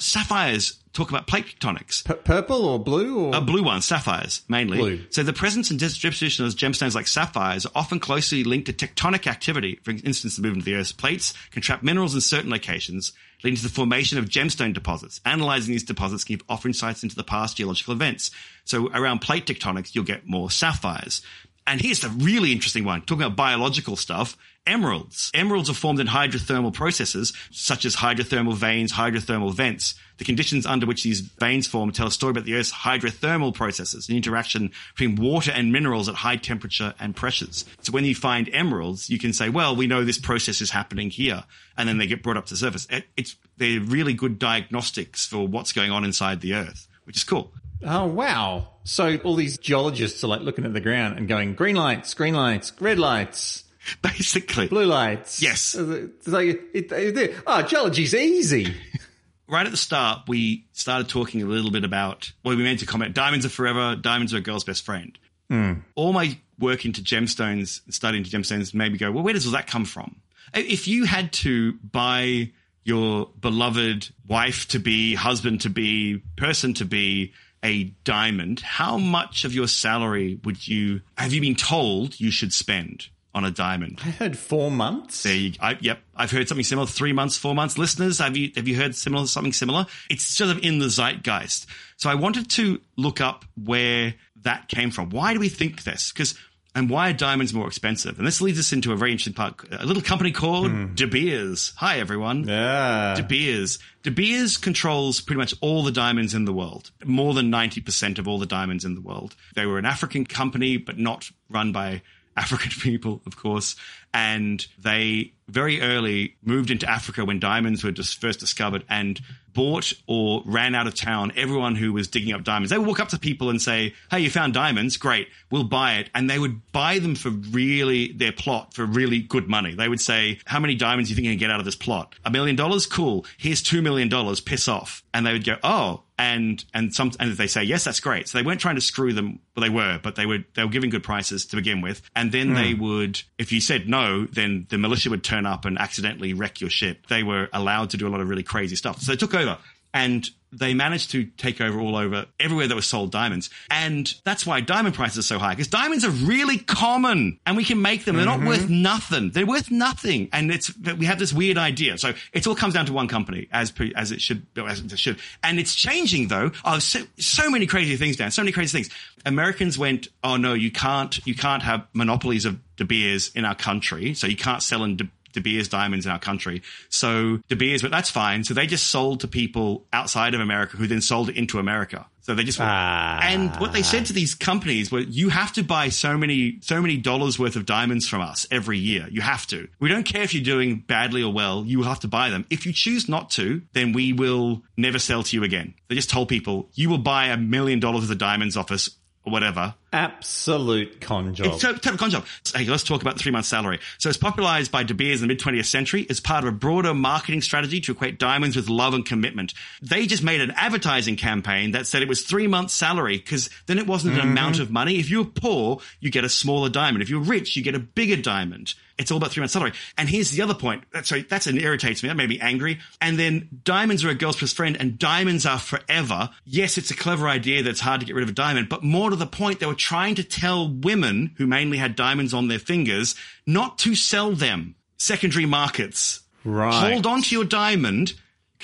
Sapphires talk about plate tectonics. P- purple or blue or a blue one. sapphires mainly. Blue. So the presence and distribution of gemstones like sapphires are often closely linked to tectonic activity. For instance, the movement of the Earth's plates can trap minerals in certain locations, leading to the formation of gemstone deposits. Analyzing these deposits can give offer insights into the past geological events. So around plate tectonics, you'll get more sapphires. And here's the really interesting one, talking about biological stuff. Emeralds. Emeralds are formed in hydrothermal processes, such as hydrothermal veins, hydrothermal vents. The conditions under which these veins form tell a story about the Earth's hydrothermal processes, an interaction between water and minerals at high temperature and pressures. So when you find emeralds, you can say, well, we know this process is happening here. And then they get brought up to the surface. It's, they're really good diagnostics for what's going on inside the Earth, which is cool. Oh wow! So all these geologists are like looking at the ground and going green lights, green lights, red lights, Basically. blue lights. Yes. It's like it, it, oh, geology's easy. right at the start, we started talking a little bit about, well, we meant to comment, diamonds are forever, diamonds are a girl's best friend. Hmm. All my work into gemstones, study into gemstones, made me go, well, where does all that come from? If you had to buy your beloved wife to be, husband to be, person to be a diamond, how much of your salary would you, have you been told you should spend on a diamond? I heard four months. There you, I, yep, I've heard something similar. Three months, four months. Listeners, have you have you heard similar something similar? It's sort of in the zeitgeist. So I wanted to look up where that came from. Why do we think this? Because and why are diamonds more expensive? And this leads us into a very interesting part. A little company called hmm. De Beers. Hi everyone. Yeah. De Beers. De Beers controls pretty much all the diamonds in the world, more than 90% of all the diamonds in the world. They were an African company, but not run by African people, of course. And they very early moved into Africa when diamonds were just first discovered and bought or ran out of town everyone who was digging up diamonds. They would walk up to people and say, Hey, you found diamonds? Great. We'll buy it. And they would buy them for really their plot for really good money. They would say, How many diamonds do you think you can get out of this plot? A million dollars? Cool. Here's two million dollars. Piss off. And they would go, Oh, and and some and they say yes that's great so they weren't trying to screw them well they were but they were they were giving good prices to begin with and then hmm. they would if you said no then the militia would turn up and accidentally wreck your ship. They were allowed to do a lot of really crazy stuff. So they took over and they managed to take over all over everywhere that was sold diamonds. And that's why diamond prices are so high because diamonds are really common and we can make them. They're not mm-hmm. worth nothing. They're worth nothing. And it's, we have this weird idea. So it all comes down to one company as per, as it should, as it should. And it's changing though. Oh, so, so many crazy things, Dan. So many crazy things. Americans went, oh no, you can't, you can't have monopolies of De Beers in our country. So you can't sell in De, De Beers diamonds in our country. So De Beers, but that's fine. So they just sold to people outside of America who then sold it into America. So they just, Ah. and what they said to these companies were, you have to buy so many, so many dollars worth of diamonds from us every year. You have to. We don't care if you're doing badly or well. You have to buy them. If you choose not to, then we will never sell to you again. They just told people, you will buy a million dollars of the diamonds off us or whatever. Absolute con job. It's a total con job. Hey, let's talk about the three month salary. So it's popularized by De Beers in the mid 20th century as part of a broader marketing strategy to equate diamonds with love and commitment. They just made an advertising campaign that said it was three months salary because then it wasn't an amount mm-hmm. of money. If you're poor, you get a smaller diamond. If you're rich, you get a bigger diamond. It's all about three months salary. And here's the other point. That's sorry, that's an irritates me. That made me angry. And then diamonds are a girl's best friend and diamonds are forever. Yes, it's a clever idea that's hard to get rid of a diamond, but more to the point, they were trying to tell women who mainly had diamonds on their fingers not to sell them. Secondary markets. Right. Hold on to your diamond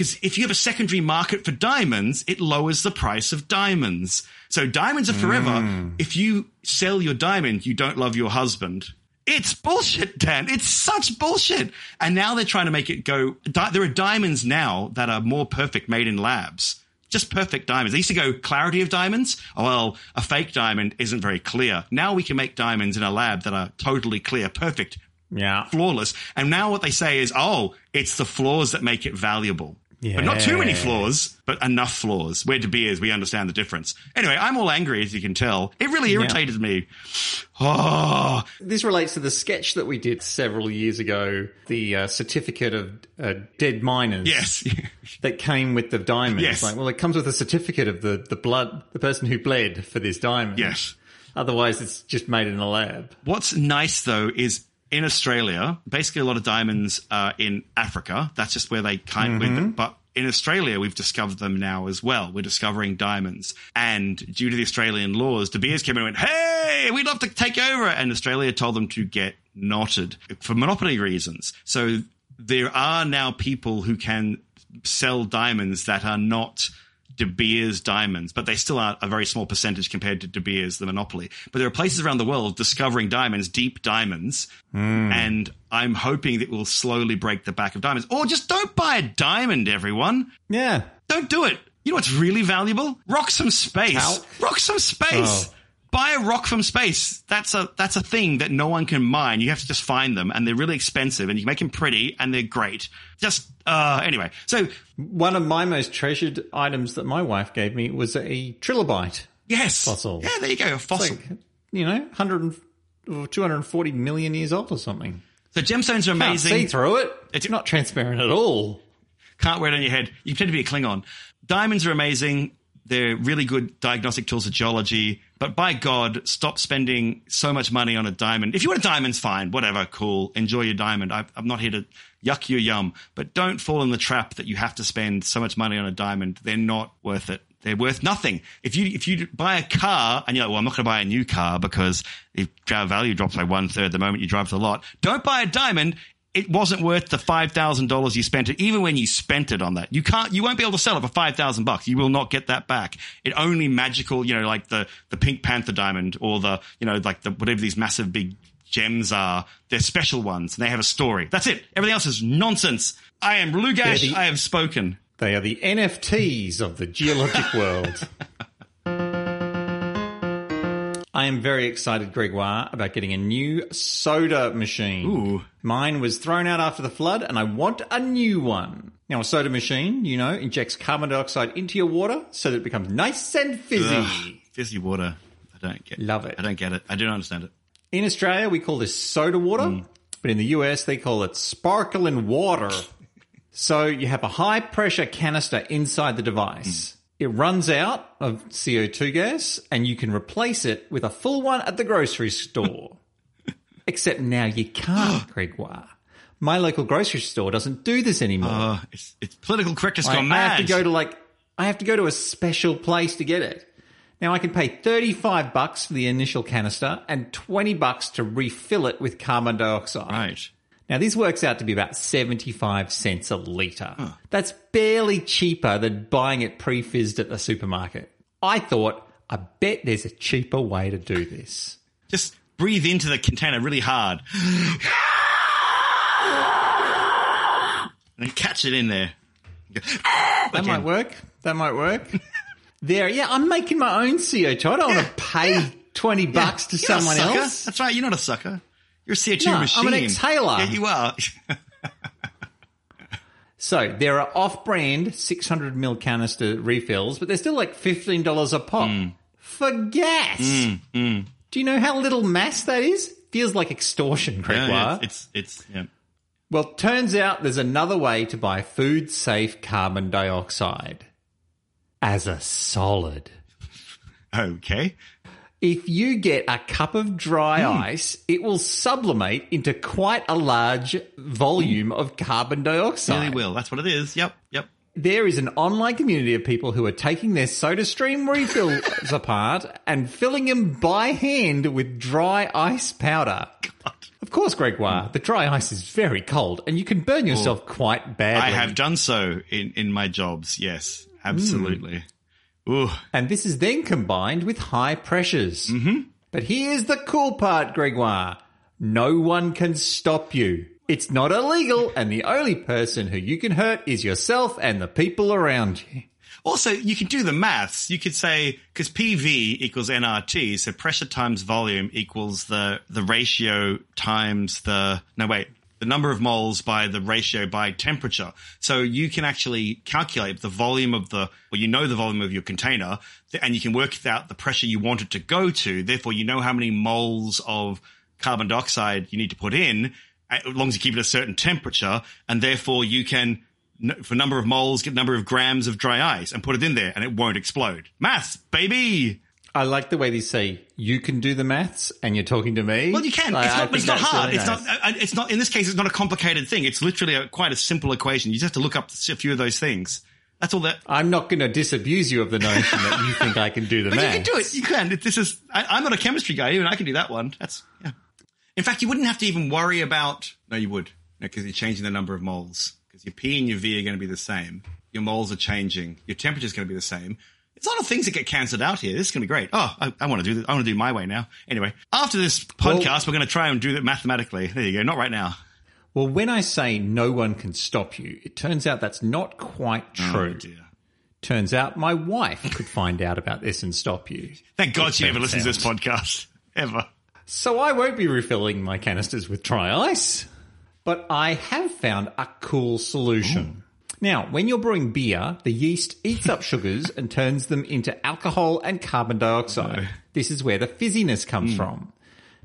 because if you have a secondary market for diamonds, it lowers the price of diamonds. So diamonds are forever. Mm. If you sell your diamond, you don't love your husband. It's bullshit, Dan. It's such bullshit. And now they're trying to make it go. Di- there are diamonds now that are more perfect made in labs. Just perfect diamonds. They used to go clarity of diamonds. Oh, well, a fake diamond isn't very clear. Now we can make diamonds in a lab that are totally clear, perfect, yeah. flawless. And now what they say is, oh, it's the flaws that make it valuable. But not too many flaws, but enough flaws. Where De Beers, we understand the difference. Anyway, I'm all angry, as you can tell. It really irritated me. Oh, This relates to the sketch that we did several years ago, the uh, certificate of uh, dead miners. yes. That came with the diamond. Yes. Like, well, it comes with a certificate of the, the blood, the person who bled for this diamond. Yes. Otherwise, it's just made in a lab. What's nice though is in Australia, basically a lot of diamonds are in Africa. That's just where they kind with mm-hmm. but in Australia, we've discovered them now as well. We're discovering diamonds. And due to the Australian laws, De Beers came in and went, Hey, we'd love to take over. And Australia told them to get knotted for monopoly reasons. So there are now people who can sell diamonds that are not De Beers diamonds, but they still are a very small percentage compared to De Beers, the monopoly. But there are places around the world discovering diamonds, deep diamonds, hmm. and I'm hoping that we'll slowly break the back of diamonds. Or just don't buy a diamond, everyone. Yeah. Don't do it. You know what's really valuable? Rock some space. Rock some space. Oh. Buy a rock from space. That's a that's a thing that no one can mine. You have to just find them, and they're really expensive, and you make them pretty, and they're great. Just uh, anyway. So One of my most treasured items that my wife gave me was a trilobite. yes, Fossil. Yeah, there you go. A fossil. Like, you know, 100 or 240 million years old or something. so gemstones are Can't see amazing. through it. It's- It's not transparent at all. Can't wear it on your head. You pretend to be a Klingon. Diamonds are amazing. They're really good diagnostic tools of geology. But by God, stop spending so much money on a diamond. If you want a diamond's fine, whatever, cool. Enjoy your diamond. I, I'm not here to yuck your yum. But don't fall in the trap that you have to spend so much money on a diamond. They're not worth it. They're worth nothing. If you if you buy a car and you're like, well, I'm not going to buy a new car because the value drops by one third the moment you drive the lot. Don't buy a diamond it wasn't worth the five thousand dollars you spent it, even when you spent it on that. You can't, you won't be able to sell it for five thousand bucks. You will not get that back. It only magical, you know, like the the Pink Panther diamond or the, you know, like the whatever these massive big gems are. They're special ones and they have a story. That's it. Everything else is nonsense. I am Lugash. The- I have spoken. They are the NFTs of the geologic world. I am very excited, Gregoire, about getting a new soda machine. Ooh. Mine was thrown out after the flood, and I want a new one. Now, a soda machine, you know, injects carbon dioxide into your water so that it becomes nice and fizzy. Ugh, fizzy water. I don't get. Love it. I don't get it. I don't understand it. In Australia, we call this soda water, mm. but in the US, they call it sparkling water. so you have a high pressure canister inside the device. Mm. It runs out of CO2 gas and you can replace it with a full one at the grocery store. Except now you can't, Gregoire, My local grocery store doesn't do this anymore. Uh, it's, it's political correctness I, gone I have to go to like I have to go to a special place to get it. Now I can pay 35 bucks for the initial canister and 20 bucks to refill it with carbon dioxide. right. Now this works out to be about 75 cents a litre. That's barely cheaper than buying it pre-fizzed at the supermarket. I thought, I bet there's a cheaper way to do this. Just breathe into the container really hard. and then catch it in there. That might work. That might work. there, yeah, I'm making my own CO2. I don't want to pay 20 bucks to You're someone else. That's right. You're not a sucker. You're a CO2 No, I'm machine. an exhaler. Yeah, you are. So there are off-brand 600 ml canister refills, but they're still like $15 a pop Hmm. for gas. Do you know how little mass that is? Feels like extortion, Gregoire. Yeah, yeah, it's, it's, yeah. Well, turns out there's another way to buy food safe carbon dioxide as a solid. Okay. If you get a cup of dry hmm. ice, it will sublimate into quite a large volume of carbon dioxide. Really will. That's what it is. Yep. Yep. There is an online community of people who are taking their soda stream refills apart and filling them by hand with dry ice powder. Of course, Gregoire, the dry ice is very cold and you can burn yourself quite badly. I have done so in, in my jobs. Yes. Absolutely. Ooh. And this is then combined with high pressures. Mm-hmm. But here's the cool part, Gregoire. No one can stop you. It's not illegal, and the only person who you can hurt is yourself and the people around you. Also, you can do the maths. You could say because PV equals nRT, so pressure times volume equals the the ratio times the no wait the number of moles by the ratio by temperature. So you can actually calculate the volume of the well, you know the volume of your container, and you can work out the pressure you want it to go to. Therefore, you know how many moles of carbon dioxide you need to put in, as long as you keep it a certain temperature, and therefore you can for number of moles, get number of grams of dry ice and put it in there and it won't explode. Maths, baby! I like the way they say you can do the maths, and you're talking to me. Well, you can. Like, it's not, it's not hard. really It's nice. not, uh, it's not, in this case, it's not a complicated thing. It's literally a, quite a simple equation. You just have to look up a few of those things. That's all that. I'm not going to disabuse you of the notion that you think I can do the But maths. you can do it. You can. This is, I, I'm not a chemistry guy, even I can do that one. That's, yeah. In fact, you wouldn't have to even worry about, no, you would. No, because you're changing the number of moles. Because your P and your V are going to be the same. Your moles are changing. Your temperature is going to be the same. It's a lot of things that get cancelled out here. This is going to be great. Oh, I, I want to do this. I want to do my way now. Anyway, after this podcast, we're going to try and do that mathematically. There you go. Not right now. Well, when I say no one can stop you, it turns out that's not quite oh, true. Oh. Turns out my wife could find out about this and stop you. Thank God she never listens to this podcast. Ever. So I won't be refilling my canisters with dry ice, but I have found a cool solution. Now, when you're brewing beer, the yeast eats up sugars and turns them into alcohol and carbon dioxide. This is where the fizziness comes hmm. from.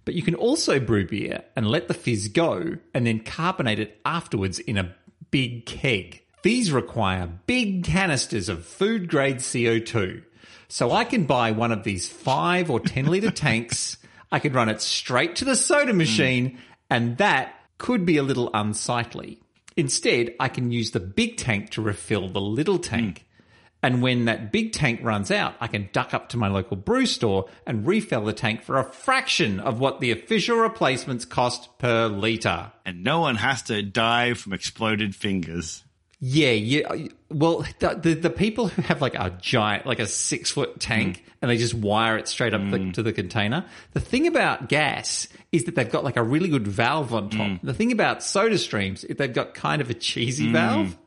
But you can also brew beer and let the fizz go and then carbonate it afterwards in a big keg. These require big canisters of food grade CO2. So I can buy one of these 5 or 10 litre tanks. I could run it straight to the soda hmm. machine and that could be a little unsightly. Instead, I can use the big tank to refill the little tank. And when that big tank runs out, I can duck up to my local brew store and refill the tank for a fraction of what the official replacements cost per litre. And no one has to die from exploded fingers. Yeah, yeah. Uh, well, the, the the people who have like a giant, like a six foot tank, mm. and they just wire it straight up the, mm. to the container. The thing about gas is that they've got like a really good valve on top. Mm. The thing about Soda Streams is they've got kind of a cheesy valve,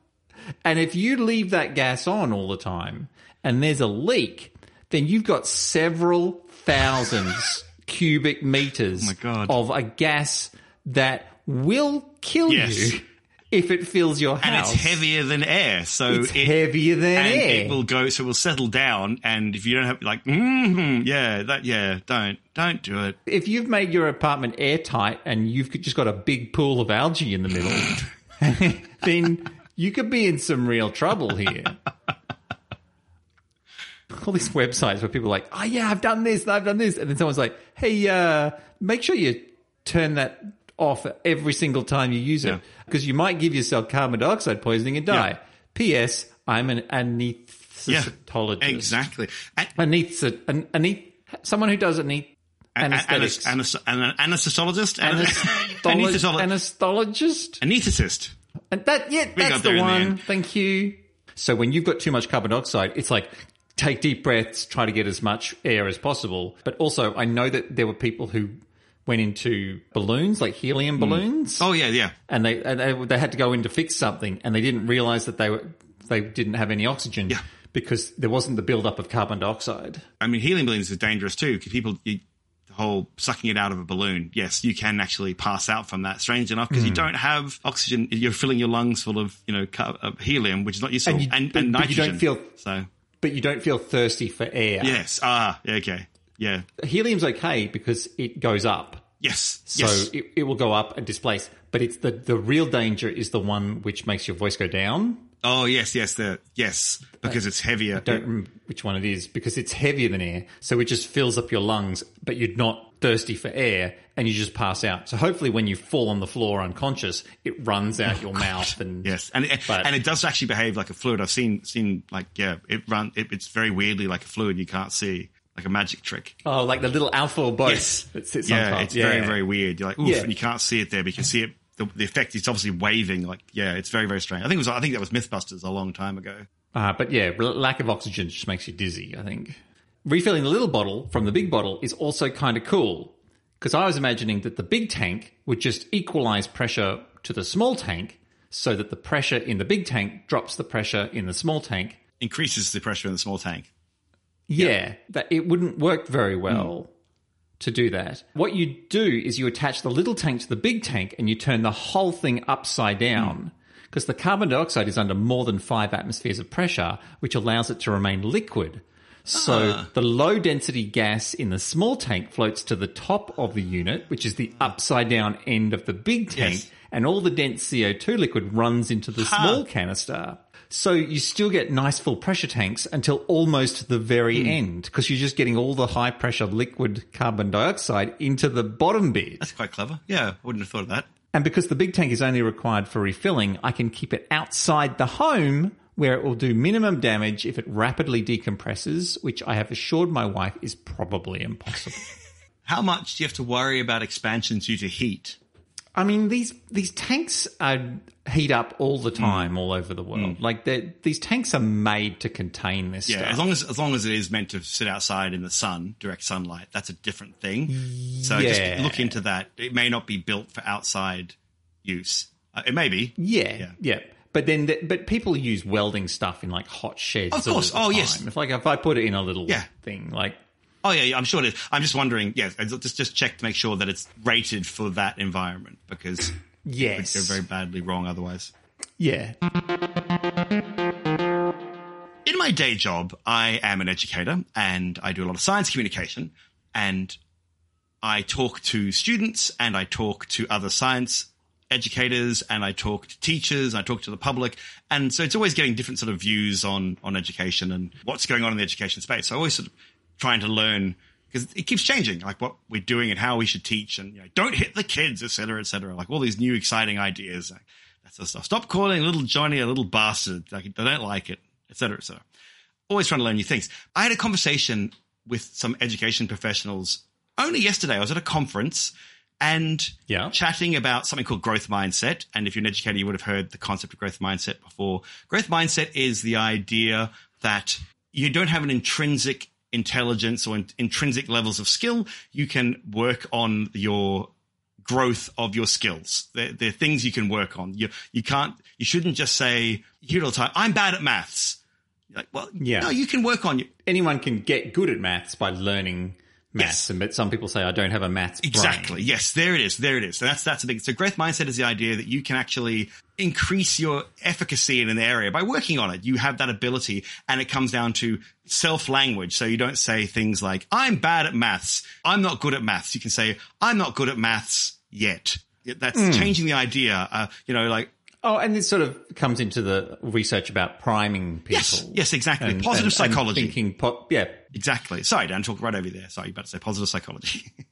and if you leave that gas on all the time, and there's a leak, then you've got several thousands cubic meters oh God. of a gas that will kill Yes. you if it fills your house. And it's heavier than air. So It's it, heavier than air. it will go, so it will settle down. And if you don't have like, mm yeah, that, yeah, don't, don't do it. if you've made your apartment airtight and you've just got a big pool of algae in the middle, then you could be in some real trouble here. All these websites where people are like, oh yeah, I've done this and I've done this. And then someone's like, hey, uh, make sure you turn that off every single time you use it because you might give yourself carbon dioxide poisoning and die. P.S. I'm an anesthetologist. Exactly. And, Anesthet, an, aneth, someone who does aneth, anesthetics. and, an anesthetologist? Anesthetolo- Anesthetolo- Anesthetologist? Anesthetist. And that, yeah, got that's the in the one. Thank you. So when you've got too much carbon dioxide, it's like take deep breaths, try to get as much air as possible. But also, I know that there were people who went into balloons, like helium balloons, Oh, yeah, yeah. and they and they, they had to go in to fix something, and they didn't realize that they were they didn't have any oxygen Yeah. because there wasn't the buildup of carbon dioxide. I mean, helium balloons are dangerous too because people, you, the whole sucking it out of a balloon. Yes, you can actually pass out from that. Strange enough, Hmm. because you don't have oxygen. You're filling your lungs full of you know car- helium, which is not useful, And and, you- and, but- but you nitrogen. don't feel- so. But you don't feel thirsty for air. Yes. Ah. Okay. Yeah. Helium's okay because it goes up. Yes. So yes. it, it will go up and displace. But it's the, the real danger is the one which makes your voice go down. oh yes. Yes. The yes because it's heavier. Don't remember which one it is because it's heavier than air. So it just fills up your lungs, but you're not thirsty for air and you just pass out. So hopefully when you fall on the floor unconscious, it runs out oh, your mouth and Yes, and it, But- and it does actually behave like a fluid. I've seen seen like yeah, it run. It, it's very weirdly like a fluid you can't see, like a magic trick. Oh, like the little alfoil boat Yes. that sits on Yeah, top. it's very very weird. You're like oof, Yeah. and you can't see it there, but you can see it. The, the effect is obviously waving. Like yeah, it's very very strange. I think it was I think that was MythBusters a long time ago. Uh, but yeah, lack of oxygen just makes you dizzy, I think. Refilling the little bottle from the big bottle is also kind of cool because I was imagining that the big tank would just equalize pressure to the small tank so that the pressure in the big tank drops the pressure in the small tank. Increases the pressure in the small tank. Yeah, that it wouldn't work very well to do that. What you do is you attach the little tank to the big tank and you turn the whole thing upside down hmm. because the carbon dioxide is under more than five atmospheres of pressure, which allows it to remain liquid. So ah. the low density gas in the small tank floats to the top of the unit, which is the upside down end of the big tank, Yes. and all the dense CO2 liquid runs into the small canister. So you still get nice full pressure tanks until almost the very hmm. end because you're just getting all the high pressure liquid carbon dioxide into the bottom bit. That's quite clever. Yeah, I wouldn't have thought of that. And because the big tank is only required for refilling, I can keep it outside the home where it will do minimum damage if it rapidly decompresses, which I have assured my wife is probably impossible. How much do you have to worry about expansion due to heat? I mean, these these tanks are heat up all the time, all over the world. Like they're- these tanks are made to contain this Yeah, stuff. as long as as long as it is meant to sit outside in the sun, direct sunlight, that's a different thing. So Yeah. just look into that. It may not be built for outside use. Uh, it may be. yeah, Yeah. yeah, But then, the, but people use welding stuff in like hot sheds. Of all course. the Oh, time. yes. If like if I put it in a little Yeah. thing, like Oh yeah, yeah, I'm sure it is. I'm just wondering. Yes, just just check to make sure that it's rated for that environment because it would yes, go very badly wrong otherwise. yeah, In my day job, I am an educator and I do a lot of science communication and I talk to students and I talk to other science educators and I talk to teachers, I talk to the public. And so it's always getting different sort of views on, on education and what's going on in the education space. So I always sort of trying to learn because it keeps changing, like what we're doing and how we should teach and you know, don't hit the kids, et cetera, et cetera. Like all these new exciting ideas, like that sort of stuff. Stop calling little Johnny a little bastard. Like they don't like it, et cetera, et cetera always trying to learn new things. I had a conversation with some education professionals only yesterday. I was at a conference and Yeah. chatting about something called growth mindset. And if you're an educator, you would have heard the concept of growth mindset before. Growth mindset is the idea that you don't have an intrinsic intelligence or in- intrinsic levels of skill. You can work on your growth of your skills. They're, they're things you can work on. You, you can't, you shouldn't just say, you it all the time, I'm bad at maths. You're like, well, Yeah. no, you can work on you. anyone can get good at maths by learning maths. Yes. And but some people say I don't have a maths brain. Exactly. Yes, there it is. There it is. So that's that's a big. So growth mindset is the idea that you can actually increase your efficacy in an area by working on it. You have that ability, and it comes down to self language. So you don't say things like "I'm bad at maths," "I'm not good at maths." You can say "I'm not good at maths yet." That's Hmm. changing the idea. Uh, you know, like Oh, and this sort of comes into the research about priming people. yes, yes, exactly. And- Positive and- and psychology. thinking, po- yeah, Exactly. Sorry, Dan, talk right over there. Sorry, you better say positive psychology.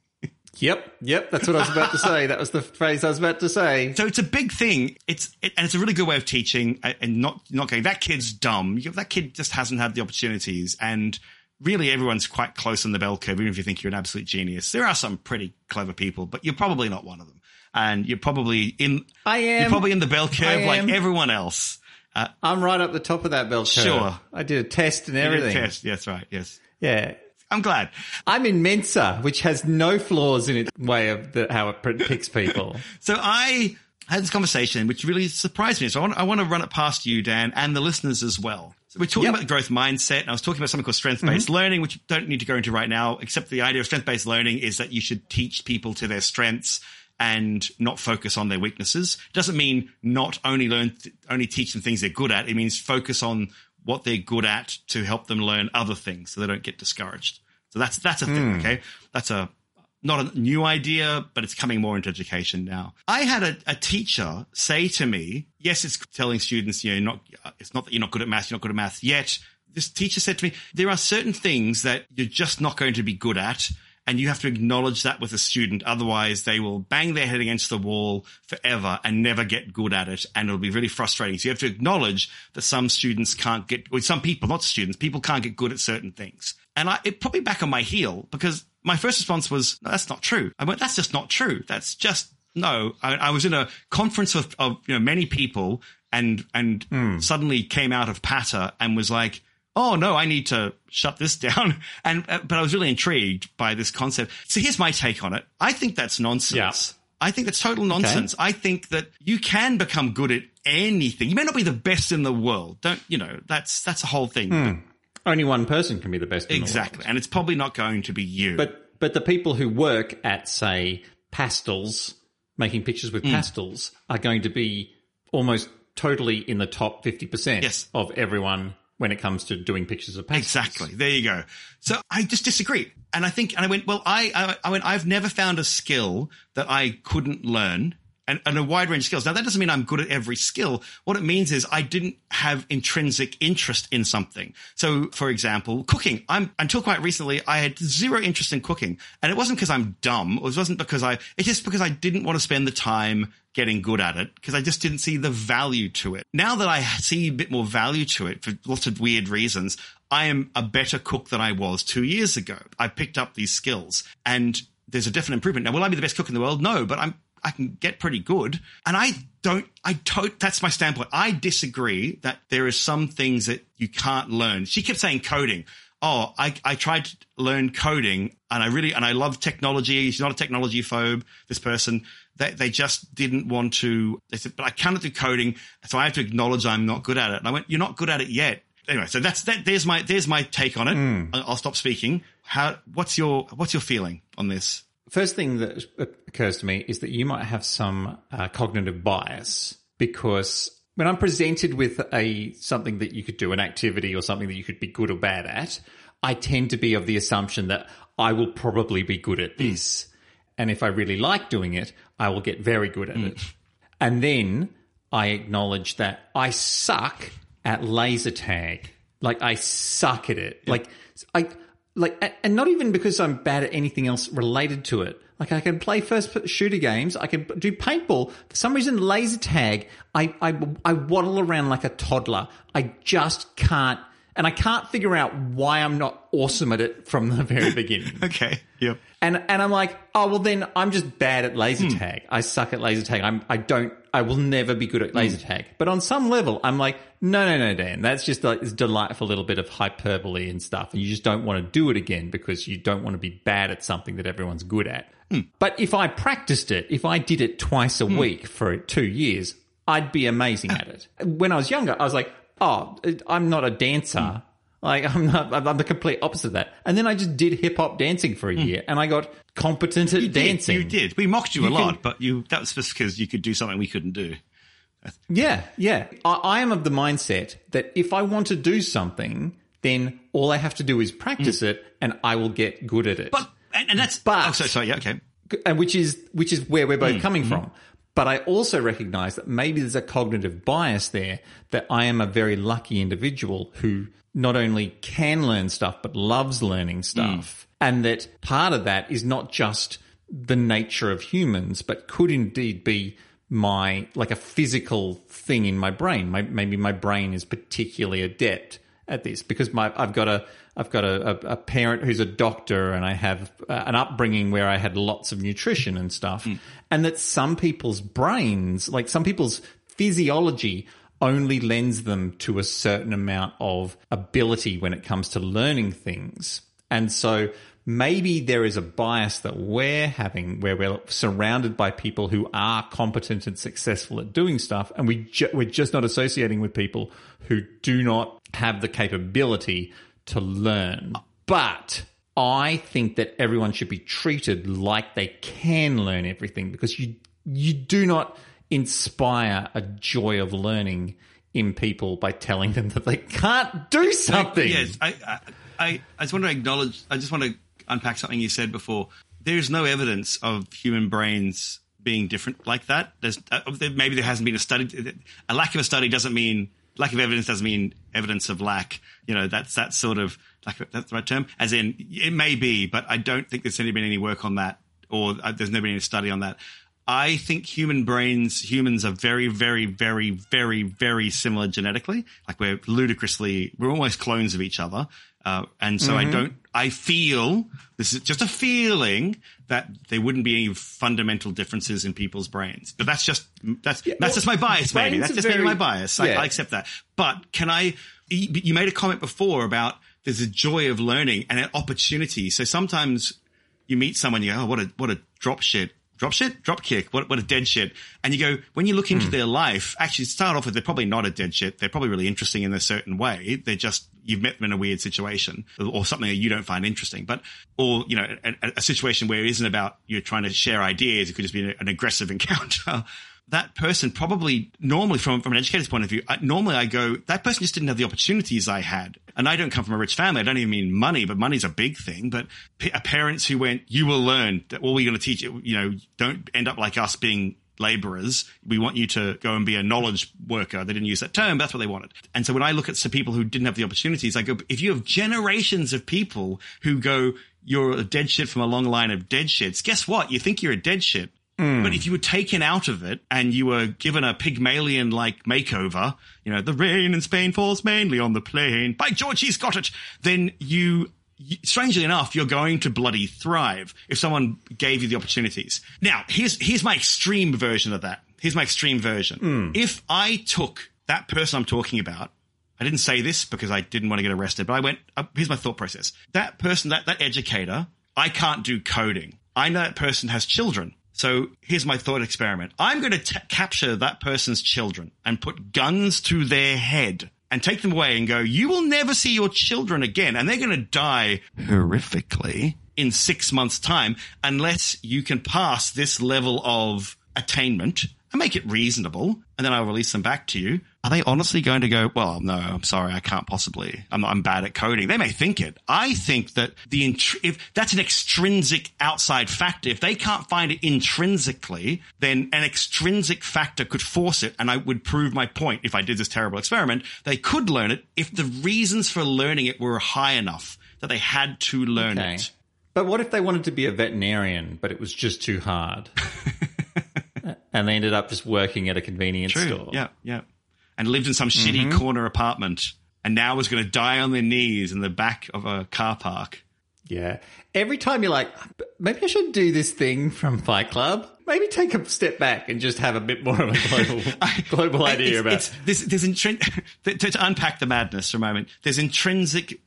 Yep, yep. That's what I was about to say. That was the phrase I was about to say. So it's a big thing. It's it, and it's a really good way of teaching uh, and not not going. That kid's dumb. You, that kid just hasn't had the opportunities, and really everyone's quite close on the bell curve. Even if you think you're an absolute genius, there are some pretty clever people, but you're probably not one of them. And you're probably in. I am. You're probably in the bell curve like everyone else. Uh, I'm right up the top of that bell curve. Sure. I did a test and you did a everything. Test. Yes, right. Yes. Yeah. I'm glad. I'm in Mensa, which has no flaws in its way of the, how it picks people. So I had this conversation, which really surprised me. So I want, I want to run it past you, Dan, and the listeners as well. So we're talking Yep. about the growth mindset, and I was talking about something called strength-based learning, which you don't need to go into right now, except the idea of strength-based learning is that you should teach people to their strengths and not focus on their weaknesses. It doesn't mean not only learn, only teach them things they're good at. It means focus on what they're good at to help them learn other things so they don't get discouraged. So that's, that's a thing. Hmm. Okay. That's a, not a new idea, but it's coming more into education now. I had a, a teacher say to me, yes, it's telling students, you know, not, it's not that you're not good at math, you're not good at math yet. This teacher said to me, there are certain things that you're just not going to be good at. And you have to acknowledge that with a student. Otherwise they will bang their head against the wall forever and never get good at it. And it'll be really frustrating. So you have to acknowledge that some students can't get, or some people, not students, people can't get good at certain things. And I, it put me back on my heel because my first response was, no, that's not true. I went, that's just not true. That's just, no. I, I was in a conference of, of you know, many people and, and hmm. suddenly came out of patter and was like, oh no, I need to shut this down. And, uh, but I was really intrigued by this concept. So here's my take on it. I think that's nonsense. I think that's total nonsense. I think that you can become good at anything. You may not be the best in the world. Don't, you know, that's, that's a whole thing. But- Only one person can be the best. In the world. exactly. And it's probably not going to be you. But but the people who work at say pastels, making pictures Mm. with pastels, are going to be almost totally in the top fifty percent Yes. of everyone when it comes to doing pictures of pastels. Exactly. There you go. So I just disagree. And I think, and I went, well, I, I, I went, I've never found a skill that I couldn't learn and, and a wide range of skills. Now that doesn't mean I'm good at every skill. What it means is I didn't have intrinsic interest in something. So for example, cooking. I'm, until quite recently, I had zero interest in cooking and it wasn't because I'm dumb. It wasn't because I, it's just because I didn't want to spend the time getting good at it because I just didn't see the value to it. Now that I see a bit more value to it for lots of weird reasons, I am a better cook than I was two years ago. I picked up these skills and there's a definite improvement. Now, will I be the best cook in the world? No, but I'm, I can get pretty good. And I don't, I don't, that's my standpoint. I disagree that there are some things that you can't learn. She kept saying coding. Oh, I, I tried to learn coding and I really, and I love technology. She's not a technology phobe, this person. They, they just didn't want to, they said, but I cannot do coding. So I have to acknowledge I'm not good at it. And I went, you're not good at it yet. Anyway, so that's, that, there's my, there's my take on it. I- I'll stop speaking. How, what's your, what's your feeling on this? First thing that occurs to me is that you might have some uh, cognitive bias because when I'm presented with a something that you could do, an activity or something that you could be good or bad at, I tend to be of the assumption that I will probably be good at this. And if I really like doing it, I will get very good at it. And then I acknowledge that I suck at laser tag. Like I suck at it. Like I like and not even because I'm bad at anything else related to it. Like I can play first shooter games, I can do paintball. For some reason laser tag, I I I waddle around like a toddler. I just can't and I can't figure out why I'm not awesome at it from the very beginning. Okay. Yep. And and I'm like, oh well, then I'm just bad at laser hmm. tag. I suck at laser tag. I'm I don't. I will never be good at hmm. laser tag. But on some level, I'm like, no, no, no, Dan. That's just like this delightful little bit of hyperbole and stuff, and you just don't want to do it again because you don't want to be bad at something that everyone's good at. Hmm. But if I practiced it, if I did it twice a week for two years, I'd be amazing at it. When I was younger, I was like, oh, I'm not a dancer. Like I'm not, I'm the complete opposite of that. And then I just did hip hop dancing for a year, and I got competent at You did, dancing. You did. We mocked you, a You lot, can- but you that was just because you could do something we couldn't do. Yeah, yeah. I, I am of the mindset that if I want to do something, then all I have to do is practice it, and I will get good at it. Mm. But and, and that's But- oh, sorry, sorry, yeah, okay. and which is which is where we're both Mm, coming mm-hmm. from. But I also recognize that maybe there's a cognitive bias there that I am a very lucky individual who not only can learn stuff but loves learning stuff. Mm. And that part of that is not just the nature of humans, but could indeed be my like a physical thing in my brain. My, maybe my brain is particularly adept at this because my I've got a I've got a, a, a parent who's a doctor and I have uh, an upbringing where I had lots of nutrition and stuff, mm. and that some people's brains, like some people's physiology, only lends them to a certain amount of ability when it comes to learning things. And so maybe there is a bias that we're having where we're surrounded by people who are competent and successful at doing stuff. And we ju- we're just not associating with people who do not have the capability to learn. But I think that everyone should be treated like they can learn everything because you, you do not inspire a joy of learning in people by telling them that they can't do something. Yes, I, I, I just want to acknowledge, I just want to unpack something you said before. There is no evidence of human brains being different like that. There's uh, maybe there hasn't been a study. A lack of a study doesn't mean lack of evidence doesn't mean evidence of lack. You know, that's that sort of like that's the right term. As in, it may be, but I don't think there's been any work on that, or uh, there's never been any study on that. I think human brains, humans are very, very, very, very, very similar genetically. Like we're ludicrously, we're almost clones of each other. Uh, and so mm-hmm. I don't, I feel, this is just a feeling that there wouldn't be any fundamental differences in people's brains. But that's just, that's, yeah, that's well, just my bias, maybe. That's just very, maybe my bias. Yeah. I, I accept that. But can I, you made a comment before about there's a joy of learning and an opportunity. So sometimes you meet someone, you go, oh, what a, what a drop shit drop shit, drop kick, what, what a dead shit. And you go, when you look into mm. their life, actually start off with, they're probably not a dead shit. They're probably really interesting in a certain way. They're just, you've met them in a weird situation or something that you don't find interesting, but, or, you know, a, a situation where it isn't about you're trying to share ideas. It could just be an aggressive encounter that person probably normally from, from an educator's point of view, I, normally I go, that person just didn't have the opportunities I had. And I don't come from a rich family. I don't even mean money, but money's a big thing. But p- uh, parents who went, you will learn that all we're going to teach you, you know, don't end up like us being laborers. We want you to go and be a knowledge worker. They didn't use that term, that's what they wanted. And so when I look at some people who didn't have the opportunities, I go, if you have generations of people who go, you're a dead shit from a long line of dead shits, guess what? You think you're a dead shit. Mm. But if you were taken out of it and you were given a Pygmalion like makeover, you know, the rain in Spain falls mainly on the plain. By George, he's got it. Then you, strangely enough, you're going to bloody thrive if someone gave you the opportunities. Now, here's, here's my extreme version of that. Here's my extreme version. Mm. If I took that person I'm talking about I didn't say this because I didn't want to get arrested, but I went, uh, here's my thought process. That person, that, that educator, I can't do coding. I know that person has children. So here's my thought experiment. I'm going to t- capture that person's children and put guns to their head and take them away and go, you will never see your children again. And they're going to die horrifically in six months time unless you can pass this level of attainment and make it reasonable. And then I'll release them back to you are they honestly going to go, well, no, I'm sorry, I can't possibly, I'm, I'm bad at coding. They may think it. I think that the, if that's an extrinsic outside factor, if they can't find it intrinsically, then an extrinsic factor could force it. And I would prove my point if I did this terrible experiment. They could learn it if the reasons for learning it were high enough that they had to learn okay. it. But what if they wanted to be a veterinarian, but it was just too hard? and they ended up just working at a convenience True. store. Yeah, yeah and lived in some shitty mm-hmm. corner apartment and now was going to die on their knees in the back of a car park. Yeah. Every time you're like, maybe I should do this thing from Fight Club. Maybe take a step back and just have a bit more of a global, global idea it's, about. It's, there's, there's intrin- to, to unpack the madness for a moment. There's intrinsic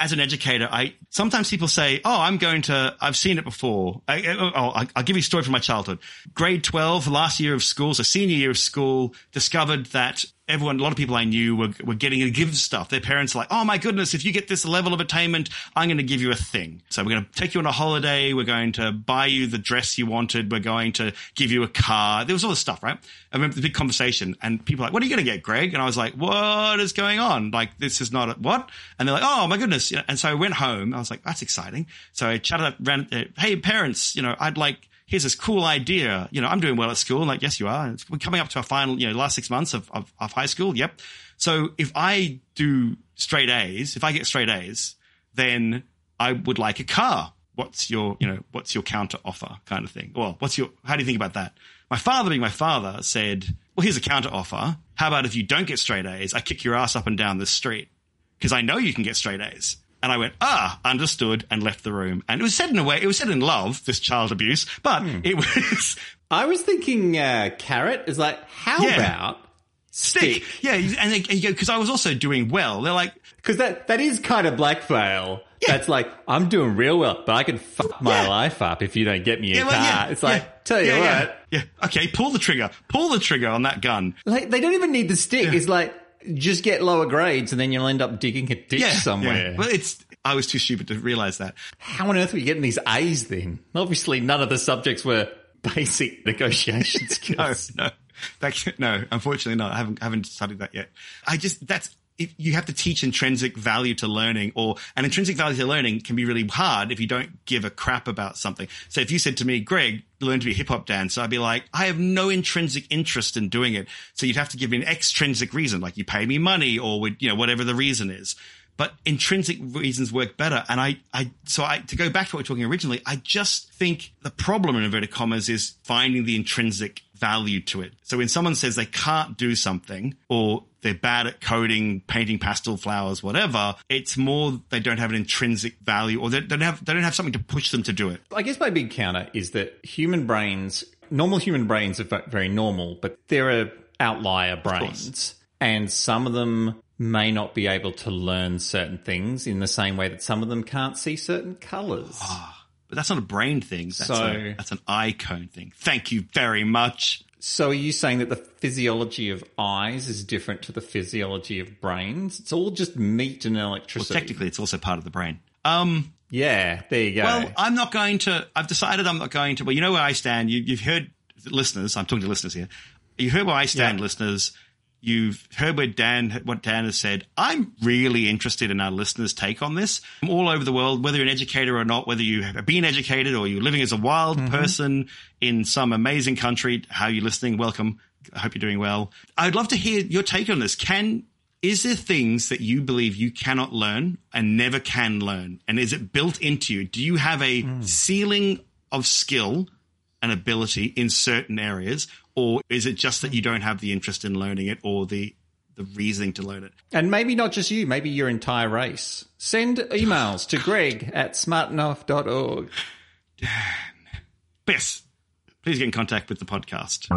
as an educator, I sometimes people say, "Oh, I'm going to. I've seen it before." I, oh, I'll give you a story from my childhood. Grade twelve, last year of school, so senior year of school, discovered that everyone, a lot of people I knew were, were getting a give stuff. Their parents are like, oh my goodness, if you get this level of attainment, I'm going to give you a thing. So we're going to take you on a holiday. We're going to buy you the dress you wanted. We're going to give you a car. There was all this stuff, right? I remember the big conversation and people like, what are you going to get, Greg? And I was like, what is going on? Like, this is not a, what? And they're like, oh my goodness. And so I went home. I was like, that's exciting. So I chatted up, ran, uh, hey parents, you know, I'd like, here's this cool idea. You know, I'm doing well at school. like, yes, you are. We're coming up to our final, you know, last six months of, of, of high school. Yep. So if I do straight A's, if I get straight A's, then I would like a car. what's your, you know, what's your counter offer kind of thing? Well, what's your, how do you think about that? My father, being my father, said, well, here's a counter offer. How about if you don't get straight A's, I kick your ass up and down the street because I know you can get straight A's. And I went, ah, understood, and left the room. And it was said in a way, it was said in love, this child abuse, but it was I was thinking uh, carrot is like, how Yeah. about stick. Yeah, and, they, you go, because I was also doing well. They're like, Because that, that is kind of blackmail. Yeah. That's like, I'm doing real well, but I can fuck my Yeah. life up if you don't get me a yeah, car. well, yeah. it's like, tell you what, Yeah, yeah. Okay, pull the trigger. Pull the trigger on that gun. like, they don't even need the stick. It's like, just get lower grades and then you'll end up digging a ditch Yeah, somewhere. Yeah. Well, it's, I was too stupid to realize that. How on earth were you getting these A's then? Obviously, none of the subjects were basic negotiation skills. no, that, no, unfortunately not. I haven't, haven't studied that yet. I just, that's, you have to teach intrinsic value to learning or an intrinsic value to learning can be really hard if you don't give a crap about something. So if you said to me, Greg, learn to be a hip hop dancer, I'd be like, I have no intrinsic interest in doing it. So you'd have to give me an extrinsic reason, like you pay me money or would, you know, whatever the reason is. But intrinsic reasons work better. And I, I, so I, to go back to what we were talking originally, I just think the problem in inverted commas is finding the intrinsic value to it. So when someone says they can't do something or they're bad at coding, painting pastel flowers, whatever, it's more they don't have an intrinsic value or they don't have, they don't have something to push them to do it. I guess my big counter is that human brains, normal human brains are very normal, but there are outlier brains. And some of them may not be able to learn certain things in the same way that some of them can't see certain colors. Ah, but that's not a brain thing. That's, So- a, that's an eye cone thing. Thank you very much. So are you saying that the physiology of eyes is different to the physiology of brains? It's all just meat and Well, electricity. technically, it's also part of the brain. Um, yeah, there you go. Well, I'm not going to. I've decided I'm not going to. Well, you know where I stand. You, you've heard listeners. I'm talking to listeners here. You heard where I stand, Yeah. listeners. You've heard where Dan, what Dan has said. I'm really interested in our listeners' take on this. From all over the world, whether you're an educator or not, whether you have been educated or you're living as a wild mm-hmm. person in some amazing country, how you're listening? Welcome. I hope you're doing well. I'd love to hear your take on this. Can is there things that you believe you cannot learn and never can learn? And is it built into you? Do you have a mm. ceiling of skill and ability in certain areas? Or is it just that you don't have the interest in learning it or the, the reasoning to learn it? and maybe not just you, maybe your entire race. Send emails to greg at smartenough.org. Yes. Please get in contact with the podcast.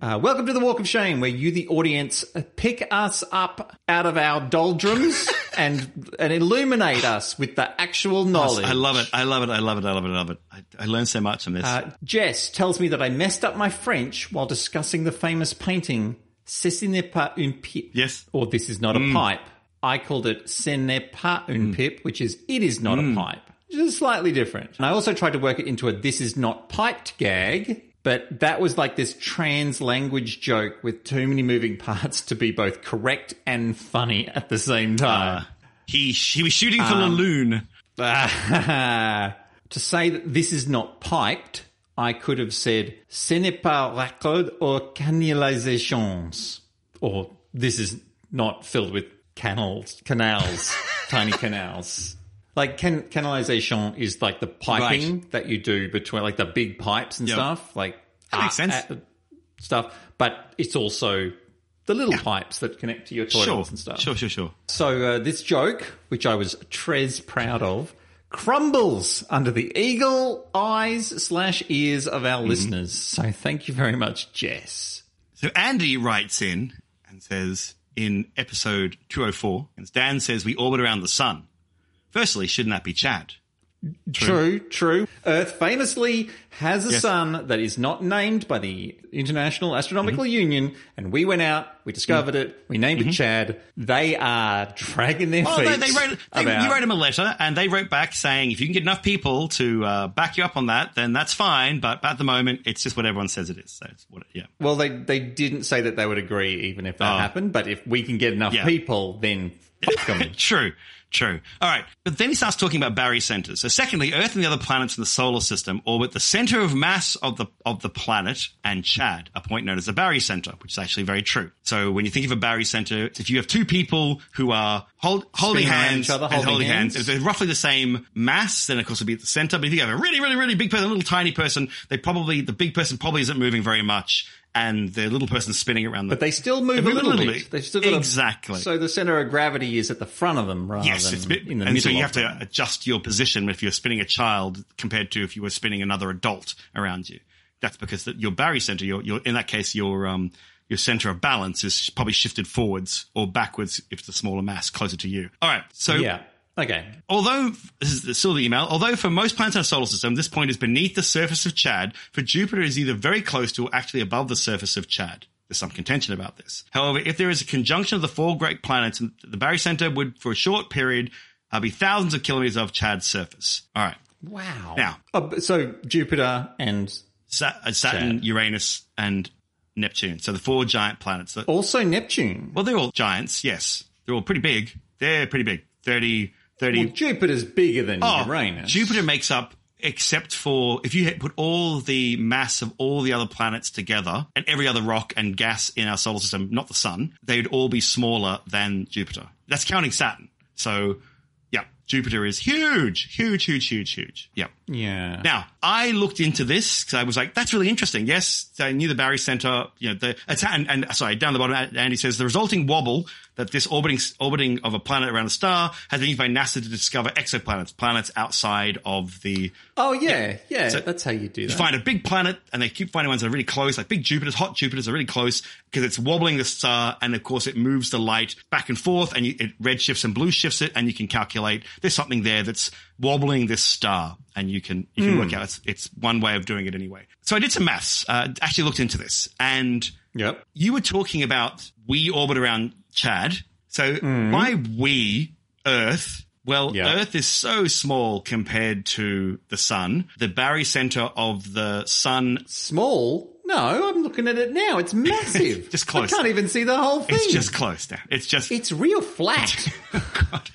Uh, welcome to the Walk of Shame, where you, the audience, pick us up out of our doldrums and and illuminate us with the actual knowledge. I love it. I love it. I love it. I love it. I love it. I, I learned so much from this. Uh, Jess tells me that I messed up my French while discussing the famous painting "Ceci n'est pas une pipe." Yes. or "This is not a pipe." I called it "Ce n'est pas une pipe," which is "It is not a pipe," is slightly different. And I also tried to work it into a "This is not piped" gag. But that was like this trans language joke with too many moving parts to be both correct and funny at the same time. Uh, he, he was shooting for the um, loon. to say that this is not piped, I could have said ce n'est pas raccord or canalisations, or this is not filled with canals, canals, tiny canals. Like can, canalization is like the piping Right. that you do between like the big pipes and Yep. stuff, like That makes uh, sense. uh, stuff. But it's also the little pipes that connect to your toilets Sure. and stuff. Sure, sure, sure. So uh, this joke, which I was tres proud of, crumbles under the eagle eyes slash ears of our listeners. So thank you very much, Jess. So Andy writes in and says in episode 204, and Dan says we orbit around the sun. Firstly, shouldn't that be Chad? True, true. Earth famously has a Yes. sun that is not named by the International Astronomical Union, and we went out, we discovered it, we named it Chad. They are dragging their Oh, feet. they, they wrote. They, about- you wrote him a letter, and they wrote back saying, if you can get enough people to uh, back you up on that, then that's fine. But at the moment, it's just what everyone says it is. So it's what, yeah. Well, they they didn't say that they would agree even if that Oh. happened, but if we can get enough Yeah. people, then True, true. All right. But then he starts talking about barycenters. So secondly, Earth and the other planets in the solar system orbit the center of mass of the, of the planet and Chad, a point known as a barycenter, which is actually very true. So when you think of a barycenter, if you have two people who are hold, holding hands, other, and holding holding hands, hands. if they're roughly the same mass, then of course it'll be at the center. But if you have a really, really, really big person, a little tiny person, they probably, the big person probably isn't moving very much. And the little person's spinning around the But they still move They a move a little, little bit. bit. They've still got a- Exactly. so the center of gravity is at the front of them rather Yes, than it's a bit, in the and so you have them. to adjust your position if you're spinning a child compared to if you were spinning another adult around you. That's because the, your barycenter, your, your, in that case, your, um, your center of balance is probably shifted forwards or backwards if it's a smaller mass closer to you. All right. So Yeah. Okay. although this is still the email, although for most planets in our solar system, this point is beneath the surface of Chad, for Jupiter is either very close to or actually above the surface of Chad. There's some contention about this. However, if there is a conjunction of the four great planets, the barycenter would, for a short period, uh, be thousands of kilometers off Chad's surface. All right. Wow. Now- Oh, so Jupiter and Sa- uh, Saturn, Chad. Uranus, and Neptune. So the four giant planets. that- also Neptune. Well, they're all giants, yes. They're all pretty big. They're pretty big. 30, 30, Well, Jupiter's bigger than Oh, Uranus. Jupiter makes up, except for if you put all the mass of all the other planets together and every other rock and gas in our solar system, not the sun, they'd all be smaller than Jupiter. That's counting Saturn. So, yeah, Jupiter is huge, huge, huge, huge, huge. Yeah. Yeah. Now, I looked into this because I was like, that's really interesting. Yes, I knew the barycenter, you know, the, and, and sorry, down the bottom, Andy says the resulting wobble that this orbiting, orbiting of a planet around a star has been used by NASA to discover exoplanets, planets outside of the, oh yeah, yeah. So- that's how you do that. you find a big planet and they keep finding ones that are really close, like big Jupiters, hot Jupiters are really close because it's wobbling the star and of course it moves the light back and forth and you, it red shifts and blue shifts it and you can calculate there's something there that's wobbling this star and you can, you can work out it's, it's one way of doing it anyway. So I did some maths, uh, actually looked into this and Yep. you were talking about we orbit around Chad. So by we, Earth, well, Yeah. Earth is so small compared to the sun. The barycenter of the sun, Small? No, I'm looking at it now. It's massive. Just close. I can't even see the whole thing. it's just close now. It's just, It's real flat. God.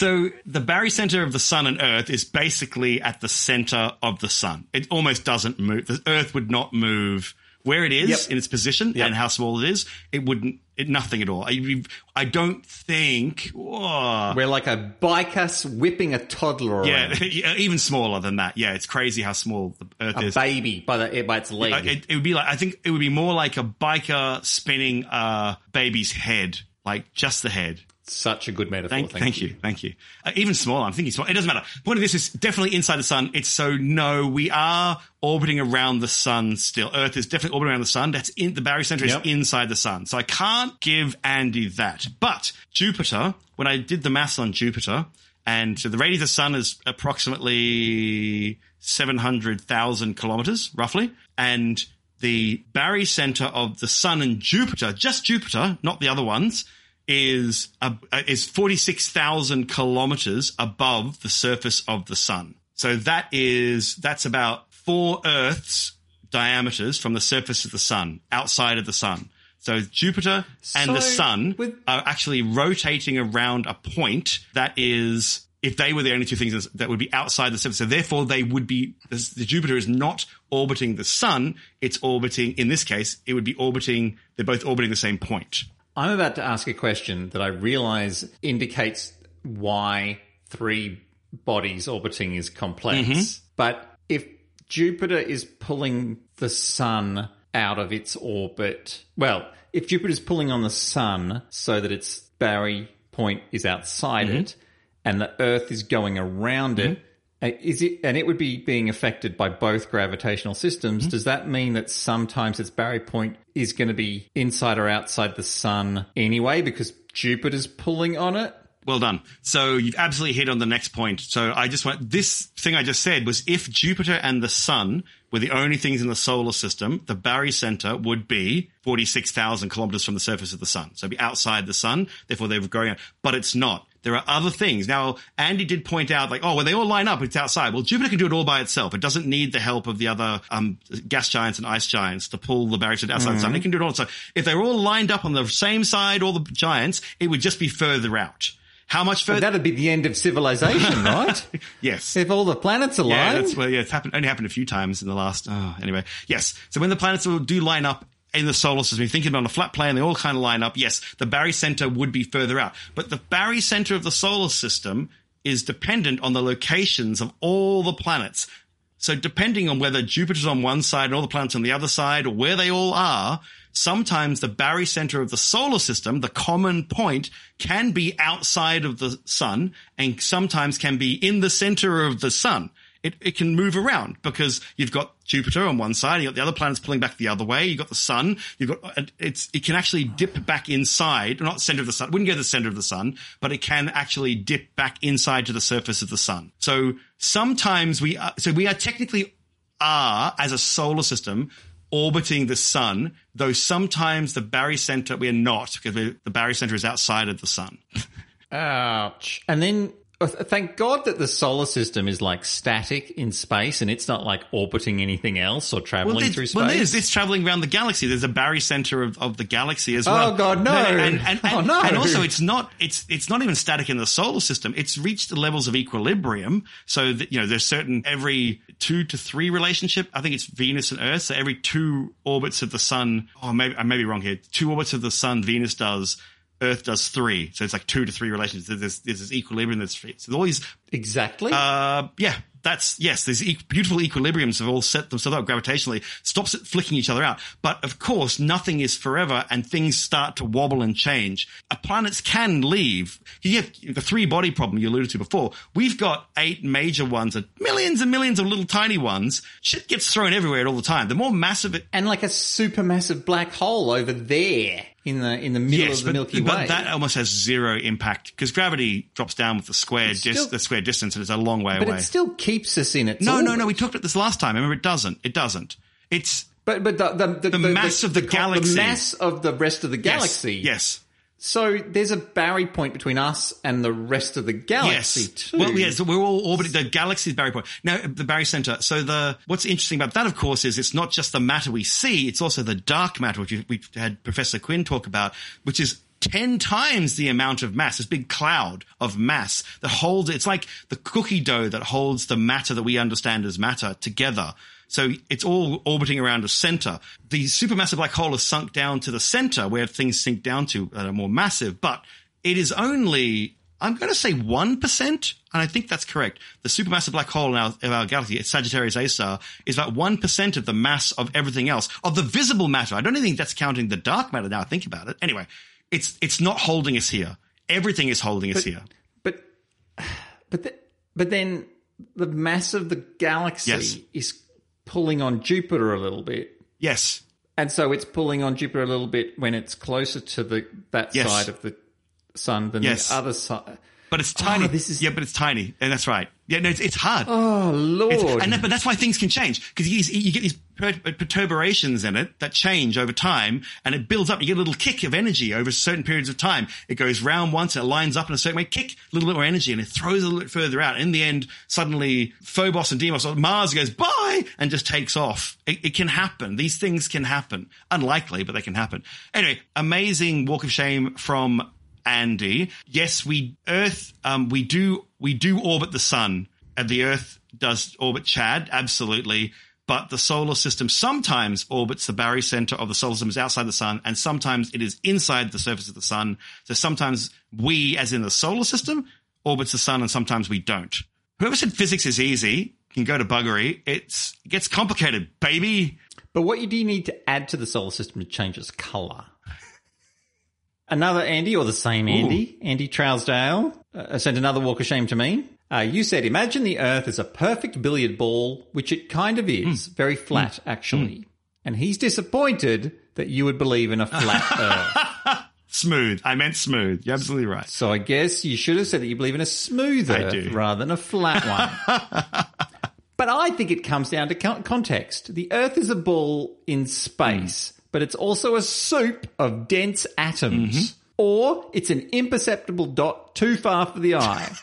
So the barycenter of the sun and Earth is basically at the center of the sun. It almost doesn't move. The Earth would not move where it is Yep. in its position and how small it is. It wouldn't. It nothing at all. I, I don't think. whoa. We're like a biker whipping a toddler Yeah, around. yeah, even smaller than that. Yeah, it's crazy how small the Earth A is. A baby by, the, by its leg. Uh, it, it would be like I think it would be more like a biker spinning a baby's head, like just the head. Such a good metaphor. Thank, Thank, thank you. Thank you. Uh, even smaller. I'm thinking small. It doesn't matter. Point of this is definitely inside the sun. It's so no, we are orbiting around the sun still. Earth is definitely orbiting around the sun. That's in the barycenter Yep. is inside the sun. So I can't give Andy that. But Jupiter, when I did the maths on Jupiter, and so the radius of the sun is approximately 700,000 kilometers, roughly. And the barycenter of the sun and Jupiter, just Jupiter, not the other ones, is uh, is 46,000 kilometers above the surface of the sun. So that is that's about four Earths diameters from the surface of the sun, outside of the sun. So Jupiter and the sun with- are actually rotating around a point that is if they were the only two things that would be outside the surface. So therefore they would be the the Jupiter is not orbiting the sun, it's orbiting in this case, it would be orbiting they're both orbiting the same point. I'm about to ask a question that I realize indicates why three bodies orbiting is complex. Mm-hmm. But if Jupiter is pulling the sun out of its orbit, well, if Jupiter is pulling on the sun so that its Barry point is outside Mm-hmm. it and the Earth is going around it, uh, is it and it would be being affected by both gravitational systems? Mm-hmm. Does that mean that sometimes its Barry point is going to be inside or outside the sun anyway because Jupiter's pulling on it? Well done. So you've absolutely hit on the next point. So I just want this thing I just said was if Jupiter and the sun were the only things in the solar system, the barycenter would be 46,000 kilometers from the surface of the sun. So it'd be outside the sun. Therefore they were going out, but it's not. There are other things. Now, Andy did point out, like, oh, when they all line up, it's outside. Well, Jupiter can do it all by itself. It doesn't need the help of the other um, gas giants and ice giants to pull the barycenter outside the sun. It can do it all. So if they were all lined up on the same side, all the giants, it would just be further out. How much further? That'd be the end of civilization, right? yes. if all the planets Yeah, align. that's well, yeah, it's happened only happened a few times in the last. Oh, anyway, yes. So when the planets will do line up in the solar system, you're thinking on a flat plane, they all kind of line up. Yes, the barycenter would be further out, but the barycenter of the solar system is dependent on the locations of all the planets. So depending on whether Jupiter's on one side and all the planets on the other side, or where they all are, sometimes the barycenter of the solar system, the common point, can be outside of the sun and sometimes can be in the center of the sun. It, it can move around because you've got Jupiter on one side, you've got the other planets pulling back the other way, you've got the sun, you've got, it's, it can actually dip back inside, not center of the sun, it wouldn't go to the center of the sun, but it can actually dip back inside to the surface of the sun. So sometimes we are, so we are technically are as a solar system orbiting the sun, though sometimes the barycenter we are not because the barycenter is outside of the sun. Ouch. And then thank God that the solar system is like static in space and it's not like orbiting anything else or traveling Well, through space. well, there's this traveling around the galaxy. There's a barycenter of, of the galaxy as oh, well. Oh, God, no. And, and, oh, and, Oh, no. and also, it's not it's it's not even static in the solar system. It's reached the levels of equilibrium. So that you know, there's certain every two to three relationship. I think it's Venus and Earth. So every two orbits of the sun. Oh, maybe I may be wrong here. Two orbits of the sun, Venus does. Earth does three, so it's like two to three relations. There's, there's this equilibrium that's so all these exactly. uh, yeah, that's yes. These e- beautiful equilibriums have all set themselves up gravitationally, stops it flicking each other out. But of course, nothing is forever, and things start to wobble and change. Uh, planets can leave. You have the three body problem you alluded to before. We've got eight major ones and millions and millions of little tiny ones. Shit gets thrown everywhere all the time. The more massive it and like a supermassive black hole over there in the in the middle of the but, Milky Way. but that almost has zero impact because gravity drops down with the square dis- still- the square distance, and it's a long way but away. it still keeps us in it. No, no, orbit. no. We talked about this last time. I remember, it doesn't. It doesn't. It's But but the the, the, mass of the galaxy. the mass of the rest of the yes, galaxy. Yes. So there's a Barry point between us and the rest of the galaxy Yes. too. Well, yeah. So we're all orbiting the galaxy's Barry point. Now, the barycenter. So the what's interesting about that, of course, is it's not just the matter we see; it's also the dark matter, which we had Professor Quinn talk about, which is. 10 times the amount of mass, this big cloud of mass that holds, it's like the cookie dough that holds the matter that we understand as matter together. So it's all orbiting around a center. The supermassive black hole has sunk down to the center where things sink down to that are more massive, but it is only, I'm going to say 1%, and I think that's correct. The supermassive black hole in our, in our galaxy, it's Sagittarius A star, is about 1% of the mass of everything else, of the visible matter. I don't even think that's counting the dark matter now I think about it. Anyway, it's, it's not holding us here. Everything is holding us here. But but the, but then the mass of the galaxy Yes. is pulling on Jupiter a little bit. Yes. And so it's pulling on Jupiter a little bit when it's closer to the that Yes. side of the sun than Yes. the other side. But it's ah, tiny. this is- yeah, but it's tiny. And that's right. Yeah, no, it's, it's hard. Oh Lord! It's- and that, but that's why things can change because you, you get these per- perturbations in it that change over time, and it builds up. You get a little kick of energy over certain periods of time. It goes round once, it lines up in a certain way, kick a little bit more energy, and it throws a little bit further out. In the end, suddenly Phobos and Deimos, or Mars goes bye and just takes off. It, it can happen. These things can happen. Unlikely, but they can happen. Anyway, amazing walk of shame from Andy. Yes, we Earth, um, we do we do orbit the sun, and the Earth does orbit Chad, absolutely. But the solar system sometimes orbits the barycenter of the solar system is outside the sun, and sometimes it is inside the surface of the sun. So sometimes we, as in the solar system, orbits the sun, and sometimes we don't. Whoever said physics is easy can go to buggery. It's, it gets complicated, baby. But what you do need to add to the solar system to change its color? Another Andy, or the same Andy, Andy Trousdale, uh, sent another walk of shame to me. Uh, you said, imagine the Earth is a perfect billiard ball, which it kind of is, very flat, actually. And he's disappointed that you would believe in a flat Earth. Smooth. I meant smooth. You're absolutely right. So I guess you should have said that you believe in a smooth Earth rather than a flat one. but I think it comes down to context. The Earth is a ball in space, but it's also a soup of dense atoms. Mm-hmm. Or it's an imperceptible dot too far for the eye.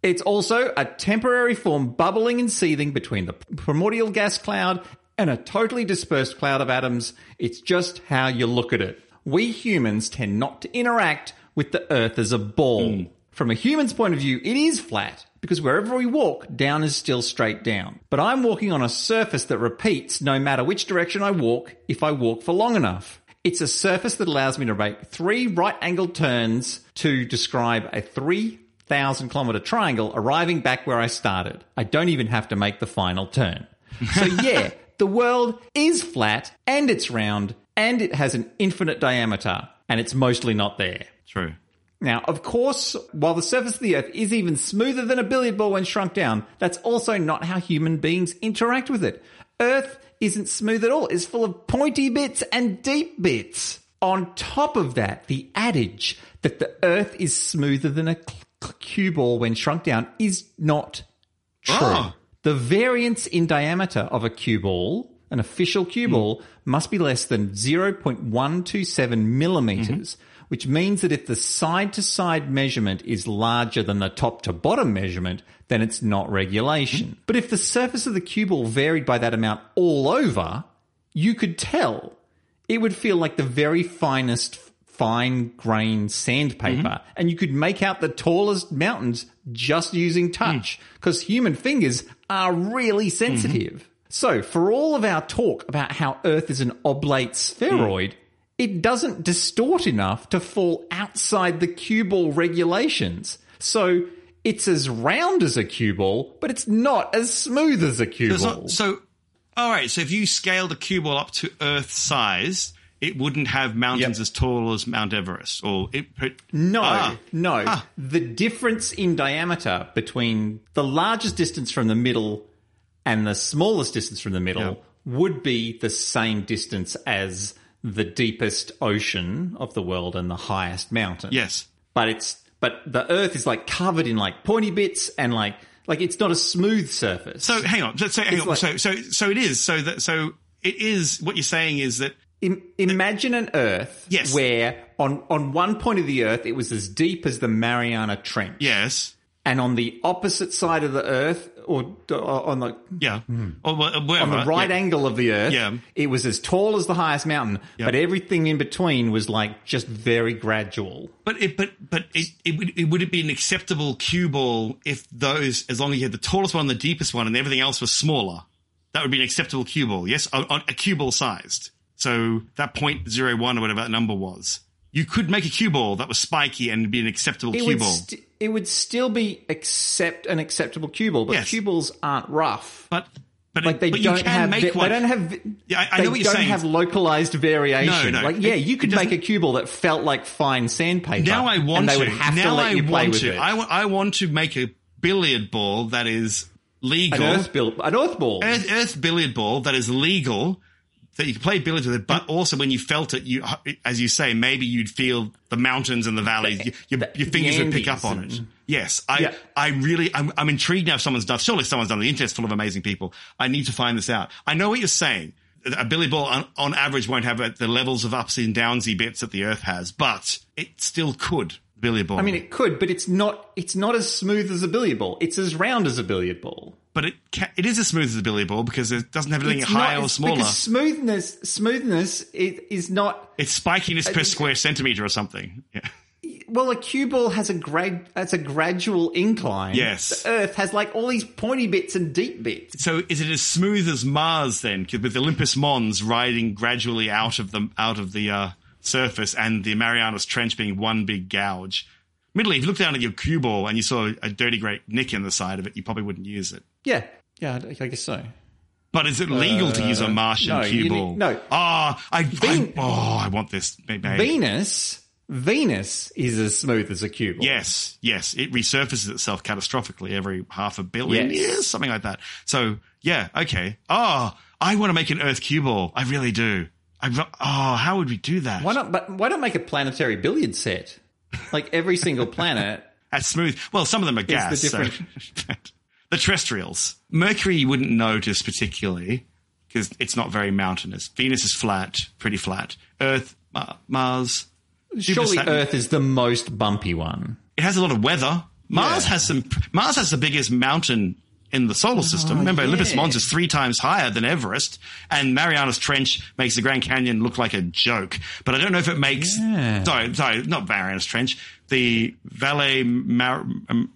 It's also a temporary form bubbling and seething between the primordial gas cloud and a totally dispersed cloud of atoms. It's just how you look at it. We humans tend not to interact with the Earth as a ball. From a human's point of view, it is flat because wherever we walk, down is still straight down. But I'm walking on a surface that repeats no matter which direction I walk if I walk for long enough. It's a surface that allows me to make three right angled turns to describe a 3,000 kilometer triangle arriving back where I started. I don't even have to make the final turn. So yeah, the world is flat and it's round and it has an infinite diameter and it's mostly not there. True. Now, of course, while the surface of the Earth is even smoother than a billiard ball when shrunk down, that's also not how human beings interact with it. Earth isn't smooth at all. It's full of pointy bits and deep bits. On top of that, the adage that the Earth is smoother than a cue ball when shrunk down is not true. Oh. The variance in diameter of a cue ball, an official cue hmm. ball, must be less than 0.127 millimeters, which means that if the side to side measurement is larger than the top to bottom measurement, then it's not regulation. But if the surface of the cue ball varied by that amount all over, you could tell. It would feel like the very finest fine grained sandpaper mm-hmm. and you could make out the tallest mountains just using touch mm. because human fingers are really sensitive. Mm-hmm. So for all of our talk about how Earth is an oblate spheroid, it doesn't distort enough to fall outside the cue ball regulations. So it's as round as a cue ball, but it's not as smooth as a cue There's ball. not- so, all right. So if you scaled a cue ball up to Earth size, it wouldn't have mountains Yep. as tall as Mount Everest, or it. No, Ah. no. Ah. The difference in diameter between the largest distance from the middle and the smallest distance from the middle Yeah. would be the same distance as the deepest ocean of the world and the highest mountain. Yes. But it's but the earth is like covered in like pointy bits and like like it's not a smooth surface. So hang on. So, hang It's on. like- so so so it is. So that so it is. What you're saying is that Im- imagine an Earth Yes. where on, on one point of the Earth it was as deep as the Mariana Trench. yes. And on the opposite side of the Earth, or, or on the Yeah. Hmm. Or wha- on the right yeah. angle of the Earth, Yeah. it was as tall as the highest mountain, but everything in between was like just very gradual. But it, but but it, it would it would it be an acceptable cue ball if those as long as you had the tallest one, and the deepest one, and everything else was smaller. That would be an acceptable cue ball. Yes, on a cue ball sized. So that point zero one or whatever that number was, you could make a cue ball that was spiky and be an acceptable It cue ball. st- it would still be accept an acceptable cue ball, but Yes. cue balls aren't rough. but but Like they but don't you can have, make they one. don't have. Yeah, I- I they know what you're don't saying. have localized variation. No, no, like yeah, it- you could make a cue ball that felt like fine sandpaper. Now I want and they to. would have now to let I you play want with to. it. I, want to make a billiard ball that is legal. an earth bill, an earth ball. Earth, Earth billiard ball that is legal, that you can play billiards with it, but also when you felt it, you, as you say, maybe you'd feel the mountains and the valleys. You- your, the- your fingers would pick up on it. Yes, I, Yeah. I really, I'm, I'm intrigued now. If someone's done, surely someone's done. The internet's full of amazing people. I need to find this out. I know what you're saying. A billiard ball on, on average won't have uh, the levels of ups and downsy bits that the Earth has, but it still could. Billiard ball. I mean, it could, but it's not. It's not as smooth as a billiard ball. It's as round as a billiard ball. But it ca it is as smooth as a billiard ball because it doesn't have anything It's higher not, or smaller. Because smoothness, smoothness is, is not. It's spikiness per square centimeter or something. Yeah. Well, a cue ball has a grad. Has a gradual incline. Yes. The Earth has like all these pointy bits and deep bits. So is it as smooth as Mars then, with Olympus Mons riding gradually out of the out of the uh, surface and the Marianas Trench being one big gouge? Admittedly, if you look down at your cue ball and you saw a dirty great nick in the side of it, you probably wouldn't use it. Yeah. Yeah, I I guess so. But is it legal to use a uh, Martian Uh, no, cue ball? need- no. Oh, I, I, oh, I want this. Maybe. Venus, Venus is as smooth as a cue ball. Yes, yes. It resurfaces itself catastrophically every half a billion Yes. years, something like that. So, yeah, okay. Oh, I want to make an Earth cue ball. I really do. I, oh, how would we do that? Why not? But why not make a planetary billiard set? Like every single planet. That's smooth. Well, some of them are gas. the so- the terrestrials. Mercury you wouldn't notice particularly because it's not very mountainous. Venus is flat, pretty flat. Earth, Ma- Mars. Surely Saturn- Earth is the most bumpy one. It has a lot of weather. Mars Yeah. has some. Mars has the biggest mountain in the solar oh, system. Remember, Olympus. Mons is three times higher than Everest, and Marianas Trench makes the Grand Canyon look like a joke. But I don't know if it makes Yeah. sorry, sorry, not Marianas Trench, the Valle Mar-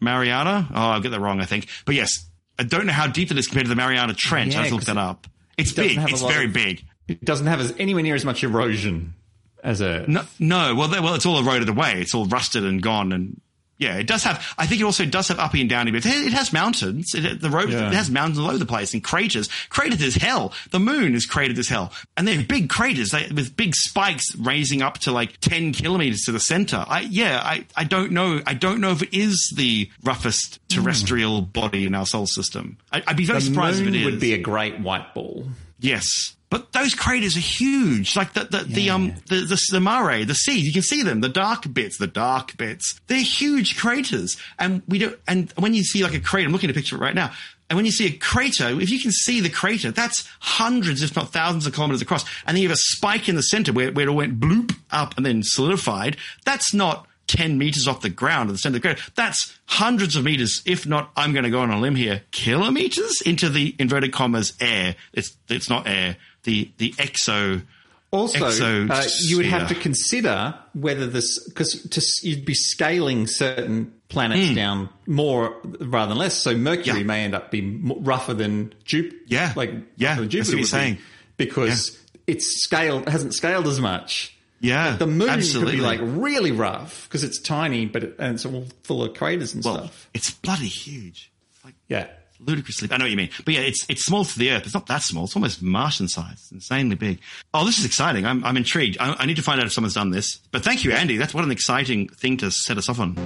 Mariana. Oh, I'll get that wrong, I think. But yes, I don't know how deep it is compared to the Mariana Trench. Yeah, I have to look that up. It's big. It's very of- big. It doesn't have as, anywhere near as much erosion as a. No, no. Well, they- well, it's all eroded away. It's all rusted and gone. And yeah, it does have. I think it also does have uppy and downy bits. It, it has mountains. It, the road Yeah. it has mountains all over the place and craters. Cratered as hell. The moon is cratered as hell, and they're big craters they, with big spikes raising up to like ten kilometers to the center. I yeah, I I don't know. I don't know if it is the roughest hmm. terrestrial body in our solar system. I, I'd be very the surprised if moon it is. would be a great white ball. Yes. But those craters are huge. Like the, the, the, um, the, the, the mare, the sea, you can see them, the dark bits, the dark bits. They're huge craters. And we don't, and when you see like a crater, I'm looking at a picture of it right now. And when you see a crater, if you can see the crater, that's hundreds, if not thousands of kilometers across. And then you have a spike in the center where, where it all went bloop up and then solidified. That's not 10 meters off the ground at the center of the crater. That's hundreds of meters, if not, I'm going to go on a limb here, kilometers into the inverted commas air. It's, it's not air. The, the exo. Also, uh, you would have to consider whether this because you'd be scaling certain planets down more rather than less. So Mercury. Yeah. may end up being rougher than Jupiter. Yeah. like Yeah, Jupiter what you're be saying. because it's scaled hasn't scaled as much. Yeah. The moon absolutely. could be like really rough because it's tiny, but it, and it's all full of craters and well, stuff. it's bloody huge. Like Yeah. Ludicrously. I know what you mean. But yeah, it's it's small to the Earth. It's not that small. It's almost Martian size. It's insanely big. Oh, this is exciting. I'm I'm intrigued. I, I need to find out if someone's done this. But thank you, Andy. That's what an exciting thing to set us off on.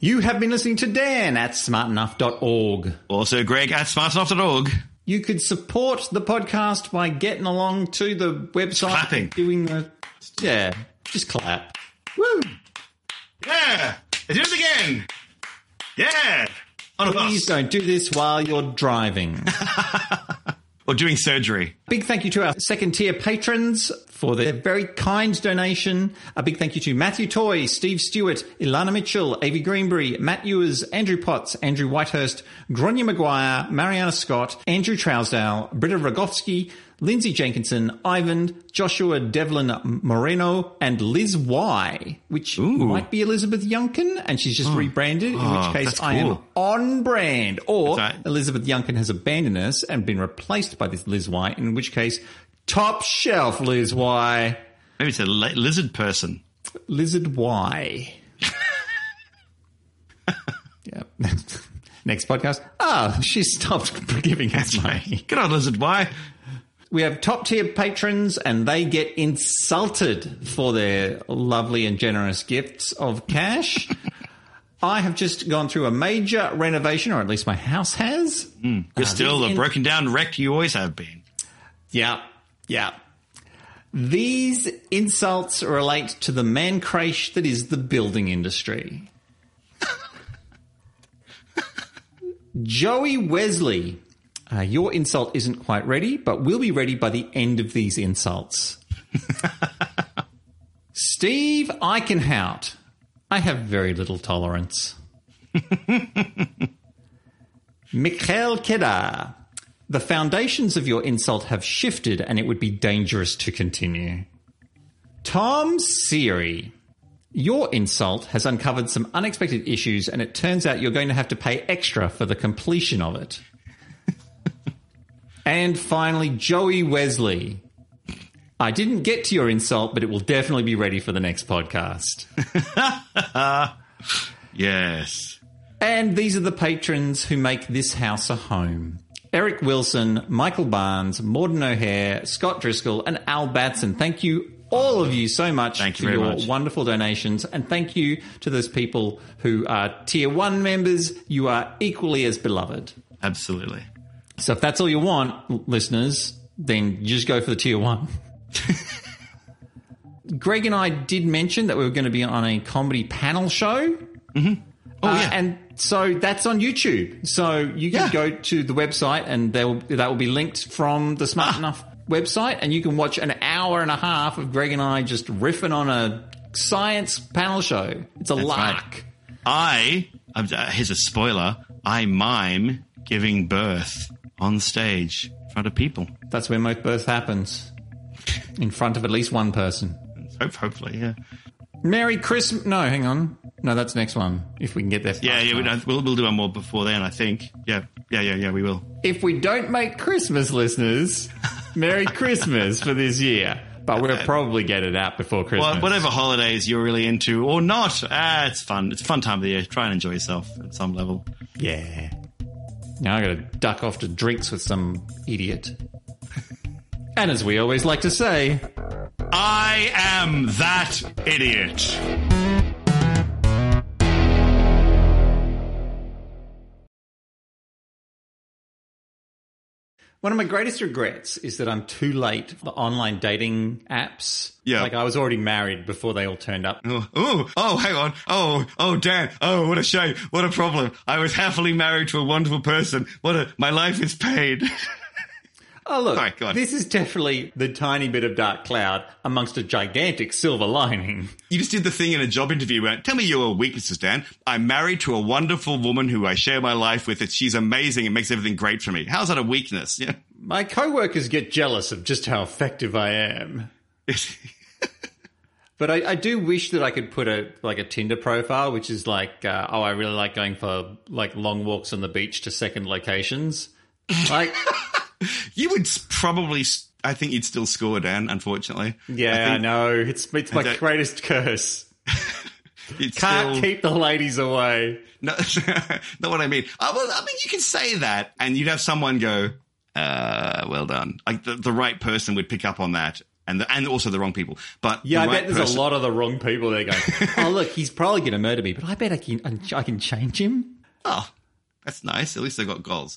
You have been listening to Dan at smartenough.org. Also, Greg at smartenough.org. You could support the podcast by getting along to the website, Clapping. doing the yeah, just clap. Woo! Yeah. Do it again. Yeah. On a Please bus. don't do this while you're driving. Or doing surgery. big thank you to our second tier patrons for their very kind donation. A big thank you to Matthew Toy, Steve Stewart, Ilana Mitchell, Avi Greenbury, Matt Ewers, Andrew Potts, Andrew Whitehurst, Gronya Maguire, Mariana Scott, Andrew Trousdale, Britta Rogovsky, Lindsay Jenkinson, Ivan, Joshua Devlin Moreno, and Liz Y, which might be Elizabeth Youngkin, and she's just rebranded, in Oh, which case that's I am on brand. Or right. Elizabeth Youngkin has abandoned us and been replaced by this Liz Y, in which case, top shelf Liz Y. Maybe it's a li- lizard person. Lizard Y. yeah. Next podcast. Ah, she stopped giving us money. Good on lizard. Why? We have top tier patrons and they get insulted for their lovely and generous gifts of cash. I have just gone through a major renovation, or at least my house has. Hmm. You're uh, still these the in- broken down wreck you always have been. Yeah, yeah. These insults relate to the man crash that is the building industry. Joey Wesley, uh, your insult isn't quite ready, but will be ready by the end of these insults. Steve Eichenhout, I have very little tolerance. Mikhail Kedar, the foundations of your insult have shifted and it would be dangerous to continue. Tom Seary, your insult has uncovered some unexpected issues and it turns out you're going to have to pay extra for the completion of it. And finally, Joey Wesley. I didn't get to your insult, but it will definitely be ready for the next podcast. Yes. And these are the patrons who make this house a home. Eric Wilson, Michael Barnes, Morden O'Hare, Scott Driscoll, and Al Batson. Thank you, all of you, so much Thank you for your much. wonderful donations. And thank you to those people who are tier one members. You are equally as beloved. Absolutely. So if that's all you want, listeners, then you just go for the tier one. Greg and I did mention that we were going to be on a comedy panel show. Oh, Uh, yeah. and so that's on YouTube. So you can Yeah. go to the website, and there will, that will be linked from the Ah. Smart Enough website, and you can watch an hour and a half of Greg and I just riffing on a science panel show. It's a That's lark. right. I, uh, here's a spoiler, I mime giving birth on stage in front of people. That's where most birth happens. In front of at least one person. Hope, hopefully, yeah. Merry Christmas. No, hang on. No, that's next one. If we can get there. Yeah, yeah, we, enough. we'll, we'll do one more before then, I think. Yeah, yeah, yeah, yeah, we will. If we don't make Christmas, listeners, Merry Christmas for this year. But we'll probably get it out before Christmas. Well, whatever holidays you're really into or not, ah, it's fun. It's a fun time of the year. Try and enjoy yourself at some level. Yeah. Now I got to duck off to drinks with some idiot. and as we always like to say, I am that idiot. One of my greatest regrets is that I'm too late for the online dating apps. Yeah. Like I was already married before they all turned up. Oh, oh, oh, hang on. Oh, oh, Dan. Oh, what a shame. What a problem. I was happily married to a wonderful person. What a, my life is paid. Oh, look, Sorry, go on. this is definitely the tiny bit of dark cloud amongst a gigantic silver lining. you just did the thing in a job interview where, tell me your weaknesses, Dan. I'm married to a wonderful woman who I share my life with. She's amazing and makes everything great for me. How's that a weakness? Yeah. My coworkers get jealous of just how effective I am. But I, I do wish that I could put a like a Tinder profile, which is like, uh, oh, I really like going for like long walks on the beach to second locations. Like, you would probably, I think you'd still score, Dan, unfortunately. yeah, I, think know it's it's my don't- greatest curse. It's Can't still, keep the ladies away. No, not what I mean. Uh, well, I mean, you can say that, and you'd have someone go, uh, "Well done." Like the, the right person would pick up on that, and the, and also the wrong people. But Yeah, I right bet there's person- a lot of the wrong people there going. oh, look, he's probably going to murder me, but I bet I can I can change him. Oh, that's nice. At least they got goals.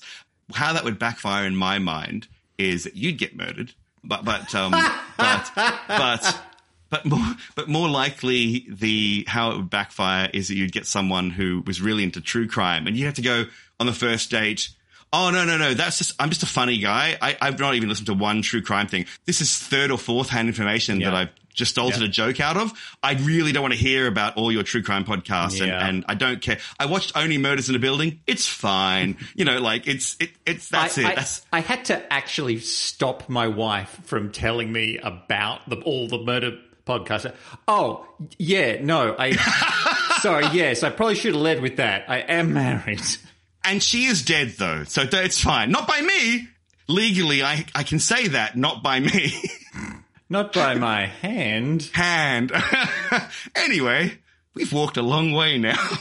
How that would backfire in my mind is that you'd get murdered, but but um, but but. But more, but more likely, the how it would backfire is that you'd get someone who was really into true crime, and you'd have to go on the first date. Oh no no no! That's just I'm just a funny guy. I, I've not even listened to one true crime thing. This is third or fourth hand information that I've just altered Yeah. a joke out of. I really don't want to hear about all your true crime podcasts, and, Yeah. and I don't care. I watched Only Murders in a Building. It's fine. you know, like it's it, it's that's I, it. I, that's I had to actually stop my wife from telling me about the, all the murder podcasts. Oh, yeah, no, I. sorry, yes, I probably should have led with that. I am married. And she is dead though, so it's fine. Not by me. Legally, I I can say that. Not by me. Not by my hand. Hand. anyway, we've walked a long way now.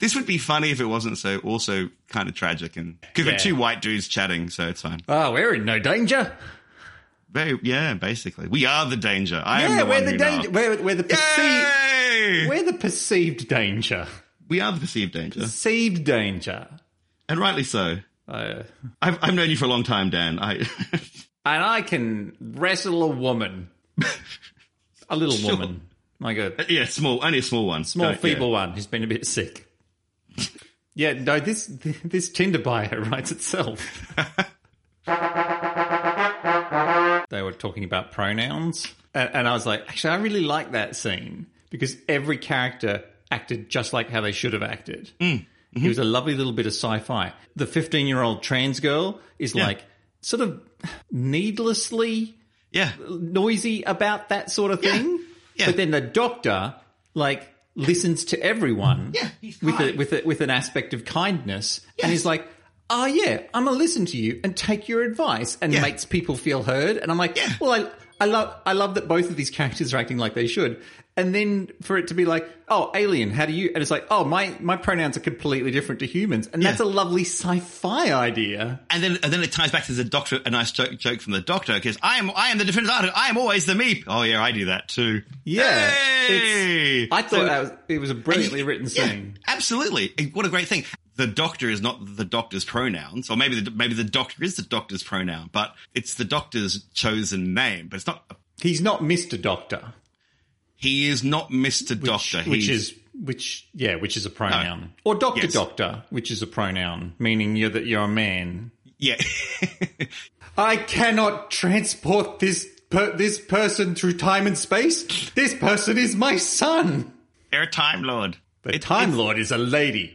This would be funny if it wasn't so also kind of tragic and because Yeah. we're two white dudes chatting, so it's fine. Oh, we're in no danger. Very, yeah, basically, we are the danger. I am the we're the danger. We're, we're the perceived. Yay! We're the perceived danger. We are the perceived danger, Perceived danger. and rightly so. Uh, I've, I've known you for a long time, Dan. I, and I can wrestle a woman. A little Sure. woman. Like a yeah, small, only a small one, small, Don't- yeah. feeble one who's been a bit sick. Yeah, no, this this Tinder bio writes itself. they were talking about pronouns, and, and I was like, actually, I really like that scene because every character acted just like how they should have acted. Mm, It was a lovely little bit of sci-fi. The fifteen-year-old trans girl is Yeah. like sort of needlessly Yeah, noisy about that sort of thing. Yeah. But then the doctor, like, listens to everyone Yeah, with a, with a, with an aspect of kindness, and he's like, "Oh yeah, I'm gonna listen to you and take your advice," and Yeah. makes people feel heard. And I'm like, Yeah. "Well, I I love I love that both of these characters are acting like they should." And then for it to be like, "Oh, alien, how do you?" and it's like, "Oh, my my pronouns are completely different to humans," and that's a lovely sci-fi idea. and then and then it ties back to the doctor. A nice joke, joke from the doctor because I am I am the definitive artist. I am always the me. Oh yeah, I do that too. Yeah, Hey! I thought So- that was it was a brilliantly written Yeah, scene. absolutely. What a great thing. The doctor is not the doctor's pronouns, or maybe the, maybe the doctor is the doctor's pronoun, but it's the doctor's chosen name. But it's not. He's not Mr. Doctor. He is not Mister Doctor. which He's- is which yeah, which is a pronoun. Or Doctor Yes. Doctor, which is a pronoun, meaning you're that you're a man. yeah. I cannot transport this per, this person through time and space. This person is my son. You're a time lord. The It- Time Lord is a lady.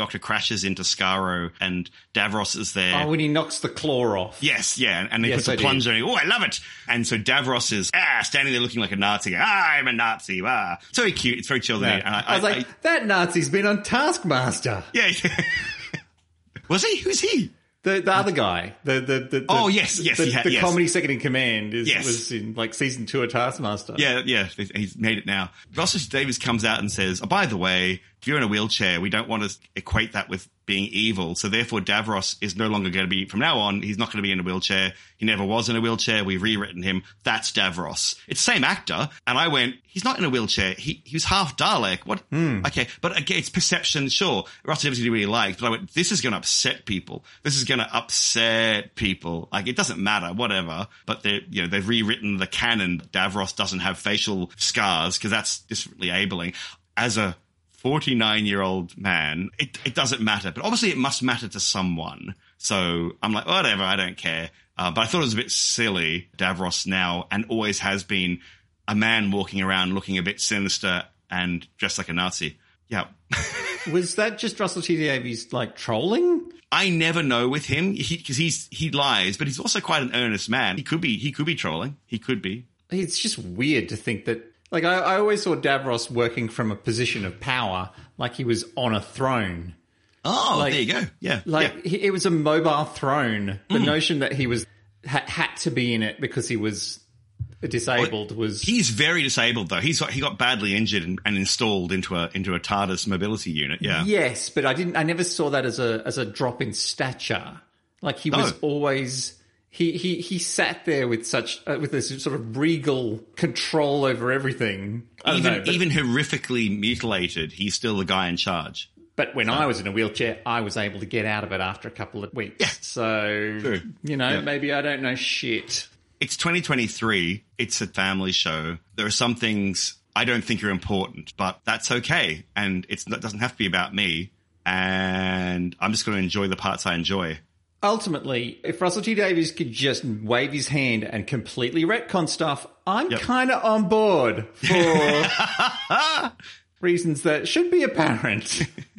Doctor crashes into Skaro and Davros is there. Oh, when he knocks the claw off. Yes, yeah, and he Yes, puts a I do. plunger. Oh, I love it! And so Davros is ah standing there looking like a Nazi. Ah, I'm a Nazi. Ah, it's very cute. It's very chilled. Yeah. And I, I was like, that Nazi's been on Taskmaster. yeah. was he? Who's he? The the other guy, the the, the, the Oh, yes, yes, the, the yes. comedy second in command is Yes. was in like season two of Taskmaster. Yeah, yeah, he's made it now. Russell Davies comes out and says, oh, by the way, if you're in a wheelchair, we don't want to equate that with being evil. So therefore, Davros is no longer going to be, from now on, he's not going to be in a wheelchair. He never was in a wheelchair. We've rewritten him. That's Davros. It's same actor. And I went, he's not in a wheelchair. He, he was half Dalek. What? Hmm. Okay. But again, it's perception. Sure. Davies he really liked, but I went, this is going to upset people. This is going to upset people. Like, it doesn't matter, whatever. But they you know, they've rewritten the canon. Davros doesn't have facial scars because that's differently abling. As a 49 year old man, it, it doesn't matter, but obviously it must matter to someone. So I'm like, whatever, I don't care. Uh, but I thought it was a bit silly. Davros now and always has been a man walking around looking a bit sinister and dressed like a Nazi. Yeah. Was that just Russell T Davies like trolling? I never know with him because he's he lies, but he's also quite an earnest man. He could be he could be trolling. He could be. It's just weird to think that. Like I, I always saw Davros working from a position of power, like he was on a throne. Oh, Like- there you go. Yeah, Like yeah. he, it was a mobile throne. The Mm. notion that he was ha, had to be in it because he was disabled was He's very disabled though. He's he got badly injured and, and installed into a into a TARDIS mobility unit. Yeah. yes, but I didn't. I never saw that as a as a drop in stature. Like he was always. He, he, he sat there with such uh, with this sort of regal control over everything. Even know, but- even horrifically mutilated, he's still the guy in charge. But when I was in a wheelchair, I was able to get out of it after a couple of weeks. Yeah. So, True. you know, Yeah. maybe I don't know shit. It's 2023. It's a family show. There are some things I don't think are important, but that's okay. And it's, it doesn't have to be about me. And I'm just going to enjoy the parts I enjoy. Ultimately, if Russell T Davies could just wave his hand and completely retcon stuff, I'm Yep. kind of on board for reasons that should be apparent.